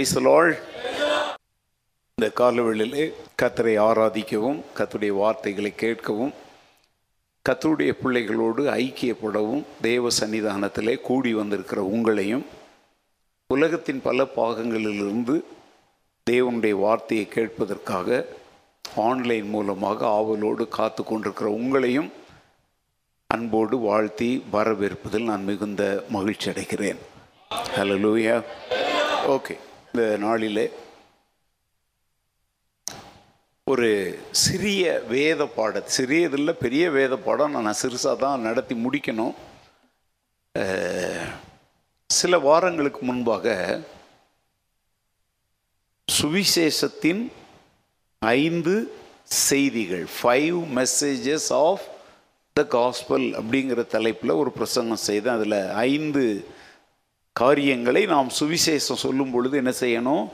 Price இந்த காலவெளியிலே கத்தரை ஆராதிக்கவும் கத்துடைய வார்த்தைகளை கேட்கவும் கத்தருடைய பிள்ளைகளோடு ஐக்கியப்படவும் தேவ சன்னிதானத்திலே கூடி வந்திருக்கிற உங்களையும் உலகத்தின் பல பாகங்களிலிருந்து தேவனுடைய வார்த்தையை கேட்பதற்காக ஆன்லைன் மூலமாக ஆவலோடு காத்து கொண்டிருக்கிற உங்களையும் அன்போடு வாழ்த்தி வரவேற்பதில் நான் மிகுந்த மகிழ்ச்சி அடைகிறேன் ஹலோ லூயா ஓகே இந்த நாளிலே ஒரு சிறிய வேத பாட சிறியதில்லை பெரிய வேத பாடம் நான் சிறுசாக தான் நடத்தி முடிக்கணும். சில வாரங்களுக்கு முன்பாக சுவிசேஷத்தின் ஐந்து செய்திகள் five messages of the gospel அப்படிங்கிற தலைப்பில் ஒரு பிரசங்கம் செய்தேன். அதில் ஐந்து காரியங்களை நாம் சுவிசேஷம் சொல்லும் பொழுது என்ன செய்யணும்?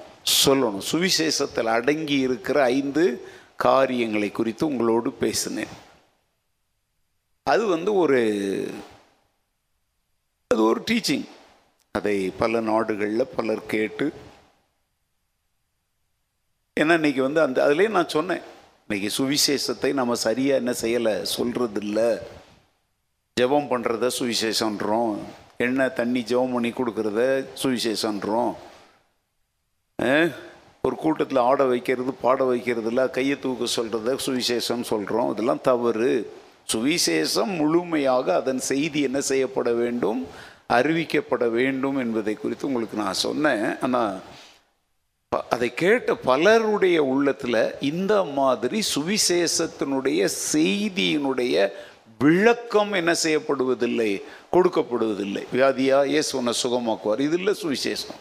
சொல்லணும். சுவிசேஷத்தில் அடங்கி இருக்கிற ஐந்து காரியங்களை குறித்து உங்களோடு பேசினேன். அது வந்து ஒரு அது ஒரு டீச்சிங் அதை பல நாடுகளில் பலர் கேட்டு ஏன்னா இன்னைக்கு வந்து அந்த அதுலேயே நான் சொன்னேன். இன்னைக்கு சுவிசேஷத்தை நம்ம சரியாக என்ன செய்யலை சொல்கிறது இல்லை ஜெபம் பண்ணுறத சுவிசேஷன்றோம் எண்ணெய் தண்ணி ஜெபம் பண்ணி கொடுக்குறத சுவிசேஷன்றோம் ஒரு கூட்டத்தில் ஆட வைக்கிறது பாட வைக்கிறதுல கையை தூக்க சொல்கிறத சுவிசேஷம் சொல்கிறோம் இதெல்லாம் தவறு. சுவிசேஷம் முழுமையாக அதன் செய்தி என்ன செய்யப்பட வேண்டும் அறிவிக்கப்பட வேண்டும் என்பதை குறித்து உங்களுக்கு நான் சொன்னேன். ஆனால் அதை கேட்ட பலருடைய உள்ளத்தில் இந்த மாதிரி சுவிசேஷத்தினுடைய செய்தியினுடைய விளக்கம் என்ன செய்யப்படுவதில்லை கொடுக்கப்படுவதில்லை. வியாதியா இயேசு உன்னை சுகமாக்குவார். இது இல்லை சுவிசேஷம்.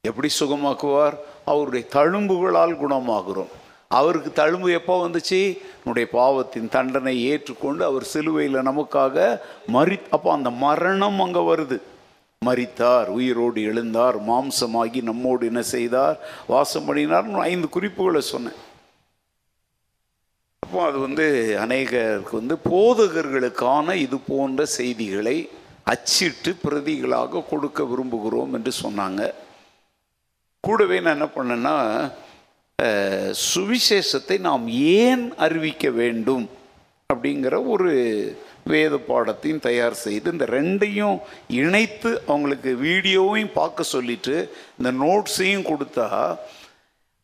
எப்படி சுகமாக்குவார்? அவருடைய தழும்புகளால் குணமாகிறோம். அவருக்கு தழும்பு எப்போ வந்துச்சு? நம்முடைய பாவத்தின் தண்டனை ஏற்றுக்கொண்டு அவர் சிலுவையில் நமக்காக மறி அப்போ அந்த மரணம் அங்கே வருது. மறித்தார் உயிரோடு எழுந்தார் மாம்சமாகி நம்மோடு என்ன செய்தார்? வாசம் பண்ணினார். ஐந்து குறிப்புகளை சொன்னேன். அப்போ அது வந்து அநேகருக்கு வந்து போதகர்களுக்கான இது போன்ற செய்திகளை அச்சிட்டு பிரதிகளாக கொடுக்க விரும்புகிறோம் என்று சொன்னாங்க. கூடவே நான் என்ன பண்ணேன்னா சுவிசேஷத்தை நாம் ஏன் அறிவிக்க வேண்டும் அப்படிங்கிற ஒரு வேத பாடத்தையும் தயார் செய்து இந்த ரெண்டையும் இணைத்து அவங்களுக்கு வீடியோவையும் பார்க்க சொல்லிட்டு இந்த நோட்ஸையும் கொடுத்தா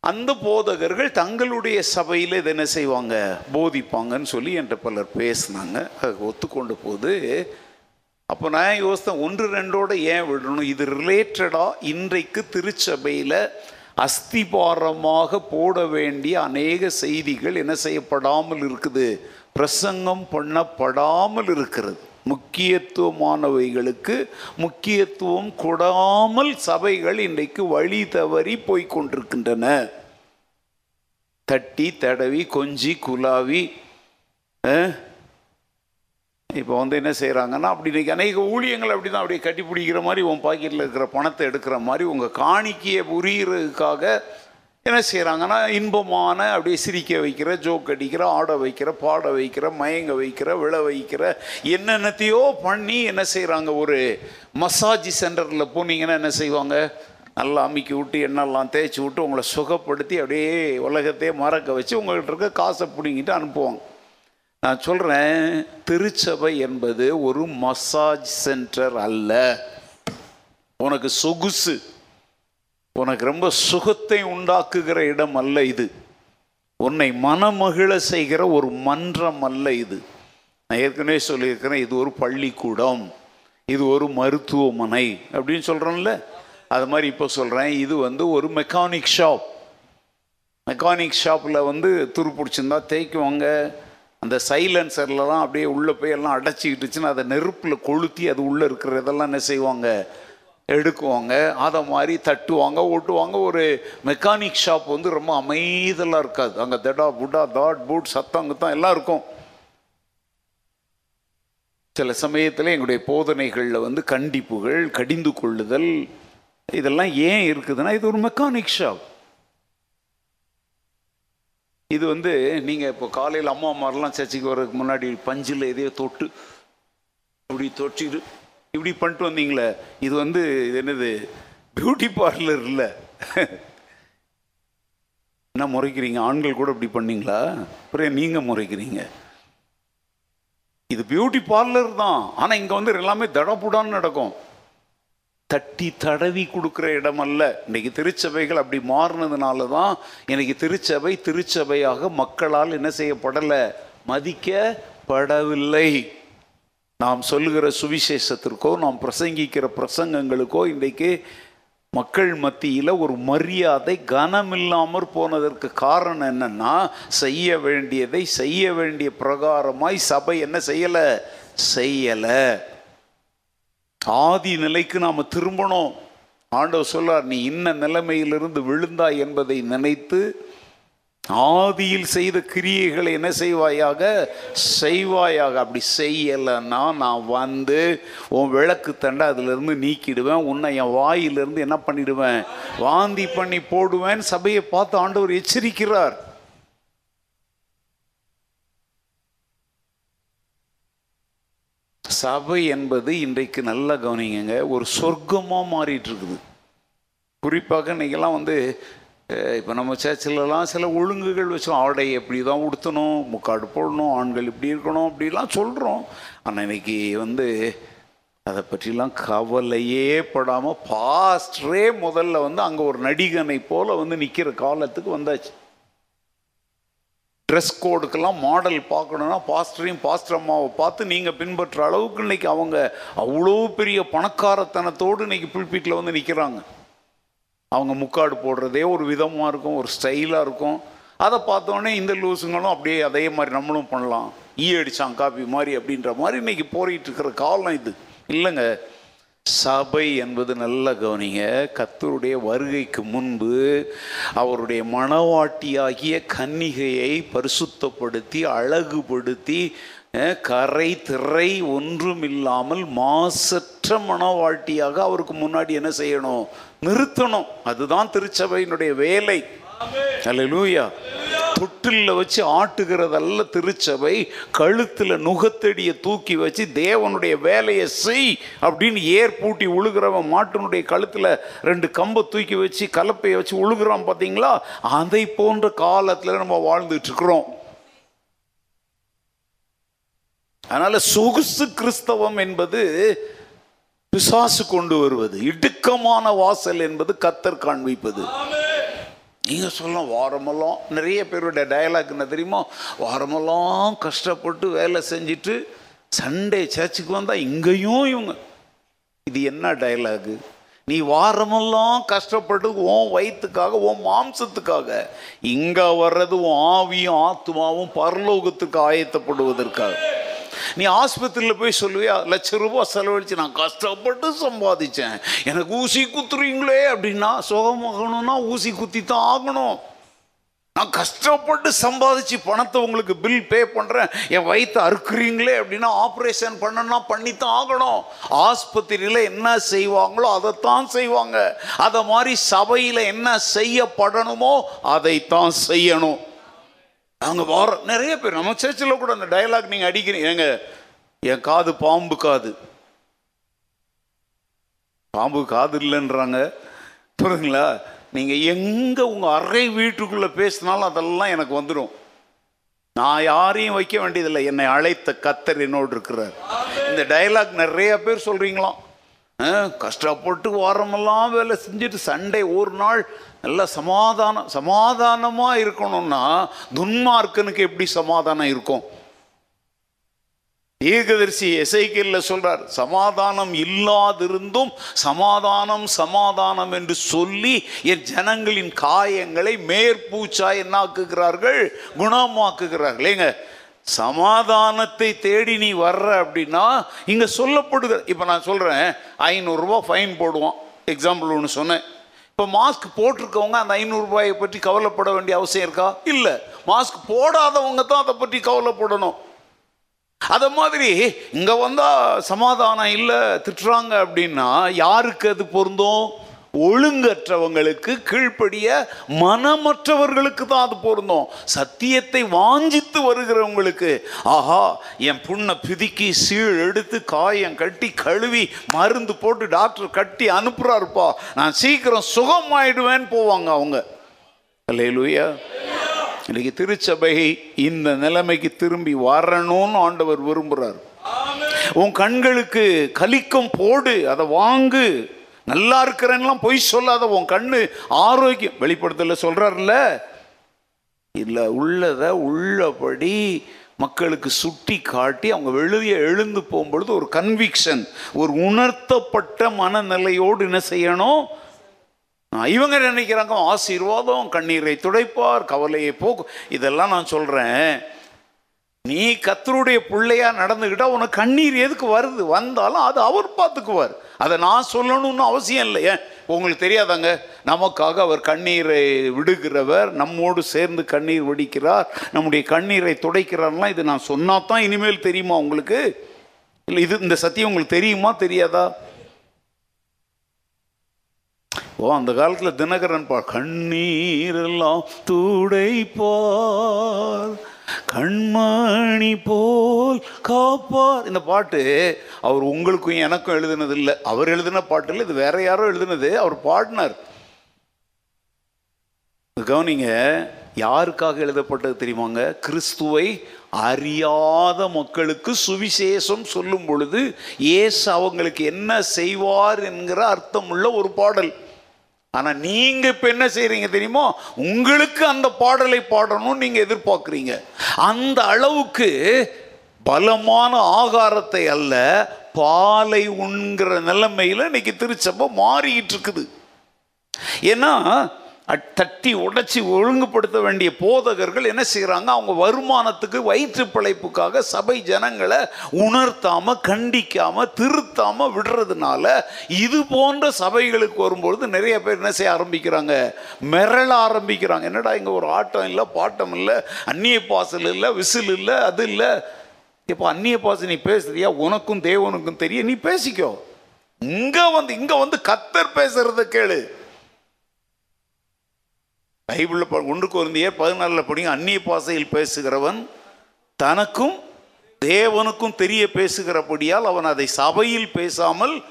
அந்த போதகர்கள் தங்களுடைய சபையில் இதை என்ன செய்வாங்க? போதிப்பாங்கன்னு சொல்லி என்கிட்ட பலர் பேசினாங்க. அதை ஒத்துக்கொண்ட போது அப்போ நான் யோசித்தேன் ஒன்று ரெண்டோட ஏன் விடணும்? இது ரிலேட்டடாக இன்றைக்கு திருச்சபையில் அஸ்திபாரமாக போட வேண்டிய அநேக செய்திகள் என்ன செய்யப்படாமல் இருக்குது? பிரசங்கம் பண்ணப்படாமல் இருக்கிறது. முக்கியத்துவமானவைகளுக்கு முக்கியத்துவம் கொடாமல் சபைகள் இன்றைக்கு வழி தவறி போய்கொண்டிருக்கின்றன. தட்டி தடவி கொஞ்சி குலாவி இப்போ வந்து என்ன செய்கிறாங்கன்னா அப்படி இன்றைக்கி அநேக ஊழியங்கள் அப்படி தான் அப்படியே கட்டி பிடிக்கிற மாதிரி உன் பாக்கெட்டில் இருக்கிற பணத்தை எடுக்கிற மாதிரி உங்கள் காணிக்கையை புரிகிறதுக்காக என்ன செய்கிறாங்கன்னா இன்பமான அப்படியே சிரிக்க வைக்கிற ஜோக் அடிக்கிற ஆட வைக்கிற பாட வைக்கிற மயங்க வைக்கிற விழ வைக்கிற என்னென்னத்தையோ பண்ணி என்ன செய்கிறாங்க ஒரு மசாஜ் சென்டரில் போனீங்கன்னா என்ன செய்வாங்க? நல்லா அமுக்கி விட்டு எண்ணெல்லாம் தேய்ச்சி விட்டு உங்களை சுகப்படுத்தி அப்படியே உலகத்தையே மறக்க வச்சு உங்கள்கிட்ட இருக்க காசை பிடிங்கிட்டு அனுப்புவாங்க. நான் சொல்கிறேன் திருச்சபை என்பது ஒரு மசாஜ் சென்டர் அல்ல. உனக்கு சொகுசு. உனக்கு ரொம்ப சுகத்தை உண்டாக்குகிற இடம் அல்ல இது. உன்னை மனமகிழ செய்கிற ஒரு மன்றம் அல்ல இது. நான் ஏற்கனவே சொல்லியிருக்கிறேன் இது ஒரு பள்ளிக்கூடம் இது ஒரு மருத்துவமனை அப்படின்னு சொல்கிறோம்ல அது மாதிரி இப்போ சொல்கிறேன் இது வந்து ஒரு மெக்கானிக் ஷாப் மெக்கானிக் ஷாப்பில் வந்து துரு பிடிச்சிருந்தா தேய்க்குவாங்க. அந்த சைலன்சர்லலாம் அப்படியே உள்ளே போய் எல்லாம் அடைச்சிக்கிட்டுச்சுன்னா அதை நெருப்பில் கொளுத்தி அது உள்ளே இருக்கிறதெல்லாம் என்ன செய்வாங்க? எடுக்குவாங்க அதை மாதிரி தட்டுவாங்க ஓட்டுவாங்க. ஒரு மெக்கானிக் ஷாப் வந்து ரொம்ப அமைதலாக இருக்காது. அங்கே தடா புடா தாட் பூட் சத்தம் தான் எல்லாம் இருக்கும். சில சமயத்தில் எங்களுடைய போதனைகளில் வந்து கண்டிப்புகள் கடிந்து கொள்ளுதல் இதெல்லாம் ஏன் இருக்குதுன்னா இது ஒரு மெக்கானிக் ஷாப் இது வந்து நீங்கள் இப்போ காலையில் அம்மா அம்மாரெலாம் சர்ச்சைக்கு வர்றதுக்கு முன்னாடி பஞ்சில் எதையோ தொட்டு அப்படி தொட்டிட்டு இப்படி பண்ணிட்டு வந்தீங்களே இது வந்து இது என்னது பியூட்டி பார்லர் இல்லை. என்ன முறைக்கிறீங்க? ஆண்கள் கூட இப்படி பண்ணீங்களா? அப்புறம் நீங்கள் முறைக்கிறீங்க. இது பியூட்டி பார்லர் தான். ஆனால் இங்கே வந்து எல்லாமே தடப்புடான்னு நடக்கும். தட்டி தடவி கொடுக்குற இடம் அல்ல. இன்றைக்கி திருச்சபைகள் அப்படி மாறினதுனால தான் இன்னைக்கு திருச்சபை திருச்சபையாக மக்களால் என்ன செய்யப்படலை? மதிக்கப்படவில்லை. நாம் சொல்லுகிற சுவிசேஷத்திற்கோ நாம் பிரசங்கிக்கிற பிரசங்கங்களுக்கோ இன்றைக்கு மக்கள் மத்தியில் ஒரு மரியாதை கனமில்லாமற் போனதற்கு காரணம் என்னன்னா செய்ய வேண்டியதை செய்ய வேண்டிய பிரகாரமாய் சபை என்ன செய்யலை? செய்யலை. ஆதி நிலைக்கு நாம் திரும்பணும். ஆண்டவர் சொல்லார் நீ இன்ன நிலைமையிலிருந்து விழுந்தாய் என்பதை நினைத்து ஆதியில் செய்த கிரியைகளை என்ன செய்வாயாக? செய்வாயாக. அப்படி செய்யலைன்னா நான் வந்து உன் விளக்கு தண்டை அதிலிருந்து நீக்கிடுவேன். உன்னை என் வாயிலிருந்து என்ன பண்ணிடுவேன்? வாந்தி பண்ணி போடுவேன். சபையை பார்த்து ஆண்டவர் எச்சரிக்கிறார். சபை என்பது இன்றைக்கு நல்லா கவனிங்க ஒரு சொர்க்கமாக மாறிட்டு இருக்குது. குறிப்பாக இன்றைக்கெல்லாம் வந்து இப்போ நம்ம சர்ச்சிலலாம் சில ஒழுங்குகள் வச்சோம் ஆடை எப்படி தான் உடுத்தணும் முக்காடு போடணும் ஆண்கள் இப்படி இருக்கணும் அப்படிலாம் சொல்கிறோம் ஆனால் இன்னைக்கு வந்து அதை பற்றிலாம் கவலையே படாமல் பாஸ்டரே முதல்ல வந்து அங்கே ஒரு நடிகனை போல் வந்து நிற்கிற காலத்துக்கு வந்தாச்சு. ட்ரெஸ் கோடுக்கெல்லாம் மாடல் பார்க்கணுன்னா பாஸ்டரையும் பாஸ்டர் அம்மாவை பார்த்து நீங்கள் பின்பற்ற அளவுக்கு இன்றைக்கி அவங்க அவ்வளோ பெரிய பணக்காரத்தனத்தோடு இன்றைக்கி புல்பீட்டில் வந்து நிற்கிறாங்க அவங்க முக்காடு போடுறதே ஒரு விதமாக இருக்கும் ஒரு ஸ்டைலாக இருக்கும். அதை பார்த்தோன்னே இந்த லூசுங்களும் அப்படியே அதே மாதிரி நம்மளும் பண்ணலாம். ஈ அடிச்சான் காப்பி மாதிரி அப்படின்ற மாதிரி இன்னைக்கு போரிட்டு இருக்கிற காலம் இது. இல்லைங்க சபை என்பது நல்ல கவனிங்க. கத்தருடைய வருகைக்கு முன்பு அவருடைய மணவாட்டியாகிய கன்னிகையை பரிசுத்தப்படுத்தி அழகுபடுத்தி கரை திரை ஒன்றும் இல்லாமல் குற்ற மணவாட்டியாக அவருக்கு முன்னாடி என்ன செய்யணும்? நிறுத்தணும். அதுதான் திருச்சபையினுடைய வேலை. அல்லேலூயா தொட்டிலில் வச்சு ஆட்டுகிறதல்ல திருச்சபை கழுத்துல நுகத்தடியை தூக்கி வச்சு தேவனுடைய வேலையை செய் அப்படின்னு ஏர் பூட்டி உழுகிறவன் மாட்டினுடைய கழுத்துல ரெண்டு கம்பை தூக்கி வச்சு கலப்பையை வச்சு உழுகிறான் பார்த்தீங்களா அதை போன்ற காலத்துல நம்ம வாழ்ந்துட்டு இருக்கிறோம் அதனால சொகுசு கிறிஸ்தவம் என்பது பிசாசு கொண்டு வருவது இடுக்கமான வாசல் என்பது கத்தர் காண்பிப்பது. நீங்கள் சொல்லலாம் வாரமெல்லாம் நிறைய பேருடைய டயலாக் என்ன தெரியுமா? வாரமெல்லாம் கஷ்டப்பட்டு வேலை செஞ்சுட்டு சண்டே சர்ச்சுக்கு வந்தால் இங்கேயும் இவங்க. இது என்ன டயலாகு நீ வாரமெல்லாம் கஷ்டப்பட்டு உன் வயிற்றுக்காக உன் மாம்சத்துக்காக இங்கே வர்றது உன் ஆவியும் ஆத்மாவும் பரலோகத்துக்கு ஆயத்தப்படுவதற்காக. நீ ஆஸ்பத்திரியில் போய் சொல்லுவியா? லட்ச ரூபாய் செலவழிச்சு நான் கஷ்டப்பட்டு சம்பாதிச்சேன். எனக்கு ஊசி குத்துறீங்களே அப்படின்னா சுகமாகணும்னா ஊசி குத்தி தான் ஆகணும். நான் கஷ்டப்பட்டு சம்பாதிச்சு பணத்தை உங்களுக்கு பில் பே பண்ணுறேன் என் வயிற்று அறுக்குறீங்களே அப்படின்னா ஆப்ரேஷன் பண்ணணும்னா பண்ணித்தான் ஆகணும். ஆஸ்பத்திரியில் என்ன செய்வாங்களோ அதைத்தான் செய்வாங்க. அதை மாதிரி சபையில் என்ன செய்யப்படணுமோ அதைத்தான் செய்யணும். அவங்க வார நிறைய பேர் நம்ம சர்ச்சில் கூட அந்த டயலாக் நீங்கள் அடிக்கிறீங்க. ஏங்க என் காது பாம்பு காது. பாம்பு காது இல்லைன்றாங்க. புரியுதுங்களா? நீங்கள் எங்கே உங்கள் அறை வீட்டுக்குள்ளே பேசினாலும் அதெல்லாம் எனக்கு வந்துடும் நான் யாரையும் வைக்க வேண்டியதில்லை. என்னை அழைத்த கத்தர் என்னோடு இருக்கிறார். இந்த டயலாக் நிறைய பேர் சொல்கிறீங்களாம் ஆ, கஷ்டப்பட்டு வாரமெல்லாம் வேலை செஞ்சுட்டு சண்டே ஒரு நாள் நல்ல சமாதானம் சமாதானமாக இருக்கணும்னா துன்மார்க்கனுக்கு எப்படி சமாதானம் இருக்கும்? ஏகதரிசி எசைக்கல்ல சொல்றார் சமாதானம் இல்லாதிருந்தும் சமாதானம் சமாதானம் என்று சொல்லி என் ஜனங்களின் காயங்களை மேற்பூச்சா என்னாக்குகிறார்கள்? குணமாக்குகிறார்கள். ஏங்க சமாதானத்தை தேடி நீ வர்ற அப்படின்னா இங்கே சொல்லப்படுகிற இப்போ நான் சொல்கிறேன் ஐநூறுரூவா ஃபைன் போடுவோம் எக்ஸாம்பிள் ஒன்று சொன்னேன். இப்போ மாஸ்க் போட்டிருக்கவங்க அந்த ஐநூறுரூபாயை பற்றி கவலைப்பட வேண்டிய அவசியம் இருக்கா? இல்லை. மாஸ்க் போடாதவங்க தான் அதை பற்றி கவலைப்படணும். அதை மாதிரி இங்கே வந்தால் சமாதானம் இல்லை திட்டுறாங்க அப்படின்னா யாருக்கு அது பொருந்தும்? ஒழுங்கற்றவங்களுக்கு கீழ்ப்படிய மனமற்றவர்களுக்கு தான் அது பொருந்தும். சத்தியத்தை வாஞ்சித்து வருகிறவங்களுக்கு ஆஹா என் புண்ணை பிதுக்கி சீழ் எடுத்து காயம் கட்டி கழுவி மருந்து போட்டு டாக்டர் கட்டி அனுப்புறாருப்பா. நான் சீக்கிரம் சுகமாயிடுவேன்னு போவாங்க அவங்க. அல்லேலூயா. இன்னைக்கு திருச்சபை இந்த நிலைமைக்கு திரும்பி வரணும்னு ஆண்டவர் விரும்புகிறார் உன் கண்களுக்கு கலிக்கம் போடு அதை வாங்கு. நல்லா இருக்கிறேன்லாம் பொய் சொல்லாத உன் கண்ணு ஆரோக்கியம் வெளிப்படுத்தல சொல்கிறார்ல இல்லை உள்ளதை உள்ளபடி மக்களுக்கு சுட்டி காட்டி அவங்க வெளியே எழுந்து போகும்பொழுது ஒரு கன்விக்ஷன் ஒரு உணர்த்தப்பட்ட மனநிலையோடு என்ன செய்யணும்? இவங்க நினைக்கிறாங்க ஆசீர்வாதம் கண்ணீரை துடைப்பார் கவலையை போக்கும் இதெல்லாம் நான் சொல்கிறேன் நீ கத்தருடைய பிள்ளையா நடந்துக்கிட்டால் உனக்கு கண்ணீர் எதுக்கு வருது? வந்தாலும் அது அவர் பார்த்துக்குவார். அதை நான் சொல்லணும்னு அவசியம் இல்லை. ஏன்? உங்களுக்கு தெரியாதாங்க? நமக்காக அவர் கண்ணீரை விடுகிறவர் நம்மோடு சேர்ந்து கண்ணீர் வடிக்கிறார் நம்முடைய கண்ணீரை துடைக்கிறார்லாம் இது நான் சொன்னா தான் இனிமேல் தெரியுமா உங்களுக்கு? இல்லை இது இந்த சத்தியம் உங்களுக்கு தெரியுமா தெரியாதா? ஓ அந்த காலத்தில் தினகரன் பா கண்ணீரெல்லாம் துடைப்பார் கண்மணி போல் காப்பார். இந்த பாட்டு அவர் உங்களுக்கும் எனக்கும் எழுதுனது இல்லை அவர் எழுதின பாட்டு இல்லை இது வேற யாரோ எழுதினது. அவர் பாடினார். கவனிங்க யாருக்காக எழுதப்பட்டது தெரியுமாங்க? கிறிஸ்துவை அறியாத மக்களுக்கு சுவிசேஷம் சொல்லும் பொழுது ஏசு அவங்களுக்கு என்ன செய்வார் என்கிற அர்த்தமுள்ள ஒரு பாடல். ஆனால் நீங்கள் இப்போ என்ன செய்கிறீங்க தெரியுமோ? உங்களுக்கு அந்த பாடலை பாடணும்னு நீங்கள் எதிர்பார்க்குறீங்க. அந்த அளவுக்கு பலமான ஆகாரத்தை அல்ல பாலை உண்கிற நிலைமையில் இன்னைக்கு திருச்சபை மாறிக்கிட்டு இருக்குது. ஏன்னா தட்டி உடைச்சி ஒழுங்குபடுத்த வேண்டிய போதகர்கள் என்ன செய்கிறாங்க அவங்க வருமானத்துக்கு வயிற்று பிழைப்புக்காக சபை ஜனங்களை உணர்த்தாமல் கண்டிக்காமல் திருத்தாம விடுறதுனால இது போன்ற சபைகளுக்கு வரும்பொழுது நிறைய பேர் என்ன செய்ய ஆரம்பிக்கிறாங்க? மிரள ஆரம்பிக்கிறாங்க. என்னடா இங்கே ஒரு ஆட்டம் இல்லை பாட்டம் இல்லை அந்நிய பாசல் இல்லை விசில் இல்லை அது இல்லை. இப்போ அந்நிய பாசல் நீ பேசுறியா? உனக்கும் தேவனுக்கும் தெரிய நீ பேசிக்கோ. இங்கே வந்து இங்கே வந்து கத்தர் பேசுறத கேளு. பைபிளில் ஒன்று குருந்தியர் பதினாலில் படிங்க அந்நிய பாசையில் பேசுகிறவன் தனக்கும் தேவனுக்கும் தெரிய பேசுகிறபடியால் அவன் அதை சபையில் பேசாமல்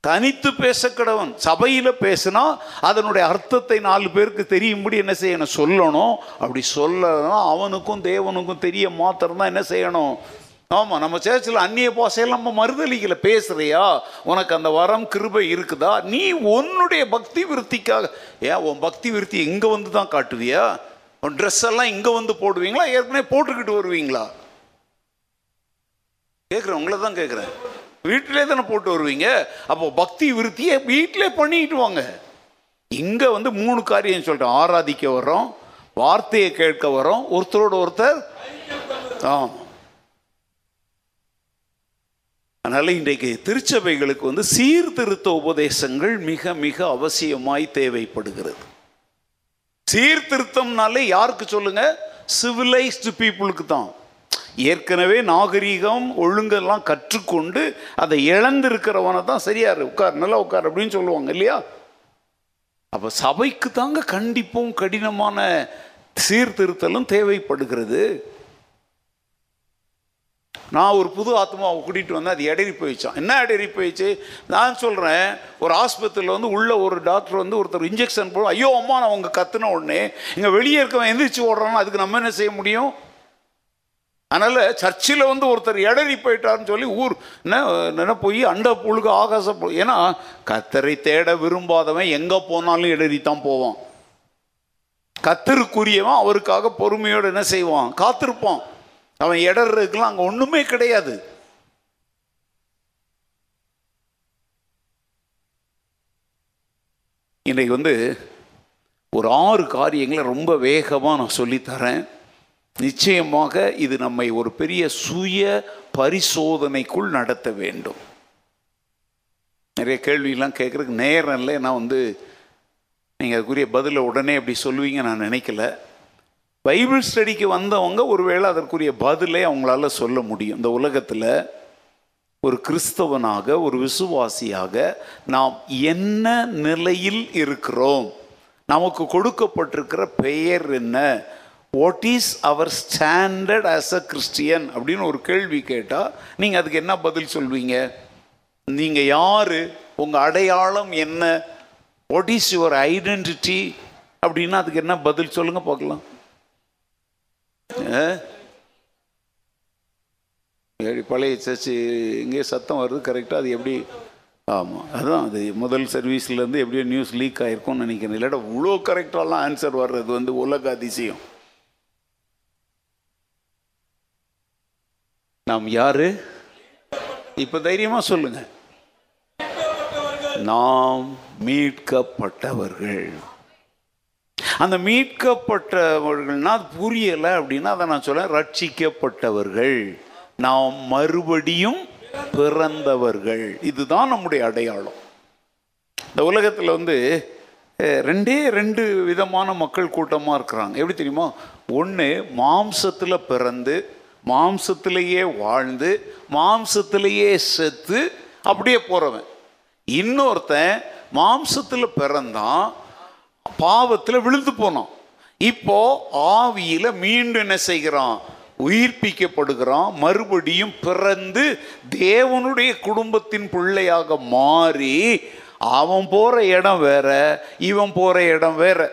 தனித்து பேசக்கிடவன். சபையில் பேசினா அதனுடைய அர்த்தத்தை நாலு பேருக்கு தெரியும்படி என்ன செய்யணும்? சொல்லணும். அப்படி சொல்லணும் அவனுக்கும் தேவனுக்கும் தெரிய மாத்திரம்தான் என்ன செய்யணும்? ஆமாம் நம்ம சேர்ச்சில் அந்நிய பாசையில் நம்ம மறுதளிக்கல பேசுறியா? உனக்கு அந்த வரம் கிருபை இருக்குதா? நீ உன்னுடைய பக்தி விருத்திக்காக. ஏன் உன் பக்தி விருத்தி இங்கே வந்து தான் காட்டுவியா உன் ட்ரெஸ் எல்லாம் இங்கே வந்து போடுவீங்களா? ஏற்கனவே போட்டுக்கிட்டு வருவீங்களா? கேட்குறேன் உங்களை தான் கேட்குறேன் வீட்டிலே தானே போட்டு வருவீங்க? அப்போ பக்தி விருத்தியை வீட்டிலே பண்ணிட்டு வாங்க. இங்கே வந்து மூணு காரியம் சொல்கிறேன் ஆராதிக்க வரோம் வார்த்தையை கேட்க வரோம் ஒருத்தரோட ஒருத்தர் ஆ அதனால் இன்றைக்கு திருச்சபைகளுக்கு வந்து சீர்திருத்த உபதேசங்கள் மிக மிக அவசியமாய் தேவைப்படுகிறது. சீர்திருத்தம்னாலே யாருக்கு சொல்லுங்க? சிவிலைஸ்டு பீப்புளுக்கு தான். ஏற்கனவே நாகரீகம் ஒழுங்கெல்லாம் கற்றுக்கொண்டு அதை இழந்திருக்கிறவனை தான் சரியா உட்கார் நல்லா உட்கார் அப்படின்னு சொல்லுவாங்க இல்லையா? அப்போ சபைக்கு தாங்க கண்டிப்பும் கடினமான சீர்திருத்தலும் தேவைப்படுகிறது. நான் ஒரு புது ஆத்மாவை கூட்டிகிட்டு வந்தேன் அது இடறி போயிடுச்சான் என்ன இடறி போயிடுச்சு? நான் சொல்கிறேன் ஒரு ஆஸ்பத்திரியில் வந்து உள்ள ஒரு டாக்டர் வந்து ஒருத்தர் இன்ஜெக்ஷன் போடும் ஐயோ அம்மா நான் அவங்க கத்துன உடனே இங்கே வெளியே இருக்கவன் எந்திரிச்சு ஓடுறான்னு அதுக்கு நம்ம என்ன செய்ய முடியும்? அதனால் சர்ச்சில் வந்து ஒருத்தர் இடறி போயிட்டாருன்னு சொல்லி ஊர் என்ன என்ன போய் அண்ட புழுக ஆகாச புழு ஏன்னா கத்தரை தேட விரும்பாதவன் எங்கே போனாலும் இடறி தான் போவான். கத்தருக்குரியவன் அவருக்காக பொறுமையோடு என்ன செய்வான்? காத்திருப்பான். அவன் இடறதுக்கெல்லாம் அங்கே ஒன்றுமே கிடையாது. இன்றைக்கு வந்து ஒரு ஆறு காரியங்களை ரொம்ப வேகமாக நான் சொல்லித்தரேன் நிச்சயமாக இது நம்மை ஒரு பெரிய சுய பரிசோதனைக்குள் நடத்த வேண்டும். நிறைய கேள்வியெல்லாம் கேட்குறதுக்கு நேரம் இல்லை. நான் வந்து நீங்கள் அதுக்குரிய பதிலை உடனே அப்படி சொல்லுவீங்க நான் நினைக்கல. பைபிள் ஸ்டடிக்கு வந்தவங்க ஒருவேளை அதற்குரிய பதிலை அவங்களால சொல்ல முடியும். இந்த உலகத்தில் ஒரு கிறிஸ்தவனாக ஒரு விசுவாசியாக நாம் என்ன நிலையில் இருக்கிறோம்? நமக்கு கொடுக்கப்பட்டிருக்கிற பெயர் என்ன? What is our standard as a Christian அப்படின்னு ஒரு கேள்வி கேட்டால் நீங்கள் அதுக்கு என்ன பதில் சொல்வீங்க? நீங்கள் யார்? உங்கள் அடையாளம் என்ன? வாட் இஸ் யுவர் ஐடென்டிட்டி அப்படின்னா அதுக்கு என்ன பதில் சொல்லுங்கள் பார்க்கலாம். பழைய சர்ச்சு இங்கே சத்தம் வருது கரெக்டாக அது எப்படி? ஆமாம் அதுதான் அது முதல் சர்வீஸ்லேருந்து எப்படியோ நியூஸ் லீக் ஆகிருக்கும்னு நினைக்கிறேன். இல்லாட்டா இவ்வளோ கரெக்டாலாம் ஆன்சர் வர்றது வந்து உலக அதிசயம். நாம் யாரு? இப்போ தைரியமாக சொல்லுங்க. நாம் மீட்கப்பட்டவர்கள். அந்த மீட்கப்பட்டவர்கள்னா அது புரியலை அப்படின்னா அதை நான் சொல்ல ரட்சிக்கப்பட்டவர்கள். நாம் மறுபடியும் பிறந்தவர்கள். இதுதான் நம்முடைய அடையாளம். இந்த உலகத்தில் வந்து ரெண்டே ரெண்டு விதமான மக்கள் கூட்டமாக இருக்கிறாங்க. எப்படி தெரியுமா? ஒன்று மாம்சத்தில் பிறந்து மாம்சத்திலேயே வாழ்ந்து மாம்சத்திலேயே செத்து அப்படியே போகிறவன் இன்னொருத்தன் மாம்சத்தில் பிறந்தான் பாவத்தில் விழுந்து போனான். இப்போ ஆவியில் மீண்டும் என்ன செய்கிறான்? உயிர்ப்பிக்கப்படுகிறான். மறுபடியும் பிறந்து தேவனுடைய குடும்பத்தின் பிள்ளையாக மாறி அவன் போகிற இடம் வேற இவன் போகிற இடம் வேற.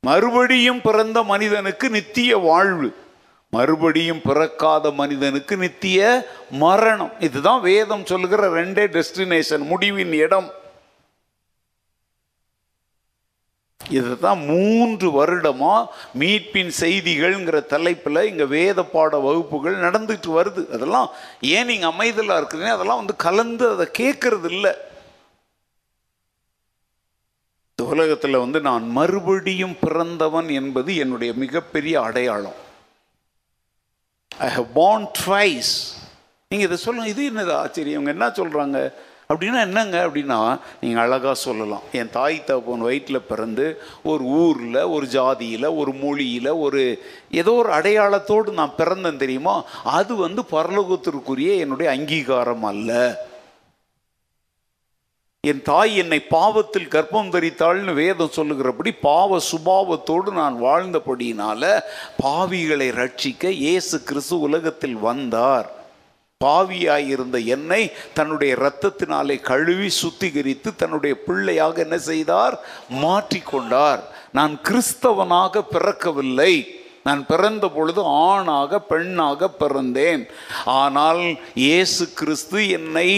மறுபடியும் பிறந்த மனிதனுக்கு நித்திய வாழ்வு. மறுபடியும் பிறக்காத மனிதனுக்கு நித்திய மரணம். இதுதான் வேதம் சொல்லுகிற ரெண்டே டெஸ்டினேஷன் முடிவின் இடம். இதுதான் மூன்று வருடமாக மீட்பின் செய்திகள்ங்கிற தலைப்பில் இங்கே வேத பாட வகுப்புகள் நடந்துட்டு வருது. அதெல்லாம் ஏன் நீங்கள் அமைதலாக இருக்கிறீங்க? அதெல்லாம் வந்து கலந்து அதை கேட்கறது இல்லை உலகத்தில் வந்து நான் மறுபடியும் பிறந்தவன் என்பது என்னுடைய மிகப்பெரிய அடையாளம். ஐ ஹவ் பார்ன் ட்வைஸ் நீங்கள் இதை சொல்லுங்கள் இது என்னது ஆச்சரியம்? இவங்க என்ன சொல்கிறாங்க அப்படின்னா என்னங்க அப்படின்னா நீங்கள் அழகாக சொல்லலாம். என் தாய் தகப்பன் வயிற்றில் பிறந்து ஒரு ஊரில் ஒரு ஜாதியில் ஒரு மொழியில் ஒரு ஏதோ ஒரு அடையாளத்தோடு நான் பிறந்தேன் தெரியுமா? அது வந்து பரலோகத்திற்குரிய என்னுடைய அங்கீகாரம் அல்ல. என் தாய் என்னை பாவத்தில் கர்ப்பம் தரித்தாள்னு வேதம் சொல்லுகிறபடி பாவ சுபாவத்தோடு நான் வாழ்ந்தபடியினால பாவிகளை ரட்சிக்க இயேசு கிறிஸ்து உலகத்தில் வந்தார். பாவியாயிருந்த என்னை தன்னுடைய இரத்தத்தினாலே கழுவி சுத்திகரித்து தன்னுடைய பிள்ளையாக என்ன செய்தார்? மாற்றிக்கொண்டார். நான் கிறிஸ்தவனாக பிறக்கவில்லை. நான் பிறந்த பொழுது ஆணாக பெண்ணாக பிறந்தேன். ஆனால் இயேசு கிறிஸ்து என்னை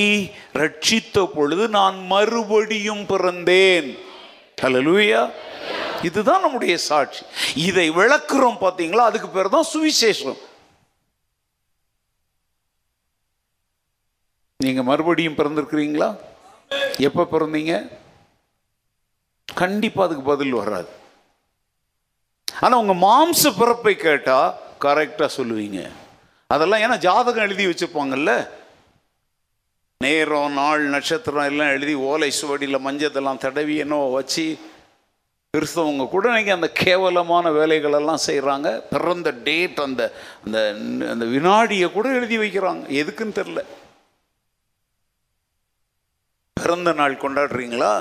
ரட்சித்த பொழுது நான் மறுபடியும் பிறந்தேன். ஹலலூயா இதுதான் நம்முடைய சாட்சி. இதை விளக்குறோம் பார்த்தீங்களா? அதுக்கு பேர் தான் சுவிசேஷம். நீங்கள் மறுபடியும் பிறந்திருக்கிறீங்களா? எப்போ பிறந்தீங்க? கண்டிப்பாக அதுக்கு பதில் வராது. ஆனால் உங்கள் மாம்ச பிறப்பை கேட்டால் கரெக்டாக சொல்லுவீங்க. அதெல்லாம் ஏன்னா ஜாதகம் எழுதி வச்சுருப்பாங்கல்ல நேரம் நாள் நட்சத்திரம் எல்லாம் எழுதி ஓலை சுவடியில் மஞ்சத்தெல்லாம் தடவி என்னவோ வச்சு கிறிஸ்தவங்க கூட நீங்கள் அந்த கேவலமான வேலைகளெல்லாம் செய்கிறாங்க பிறந்த டேட் அந்த அந்த அந்த வினாடியை கூட எழுதி வைக்கிறாங்க. எதுக்குன்னு தெரில பிறந்த நாள் கொண்டாடுறீங்களா?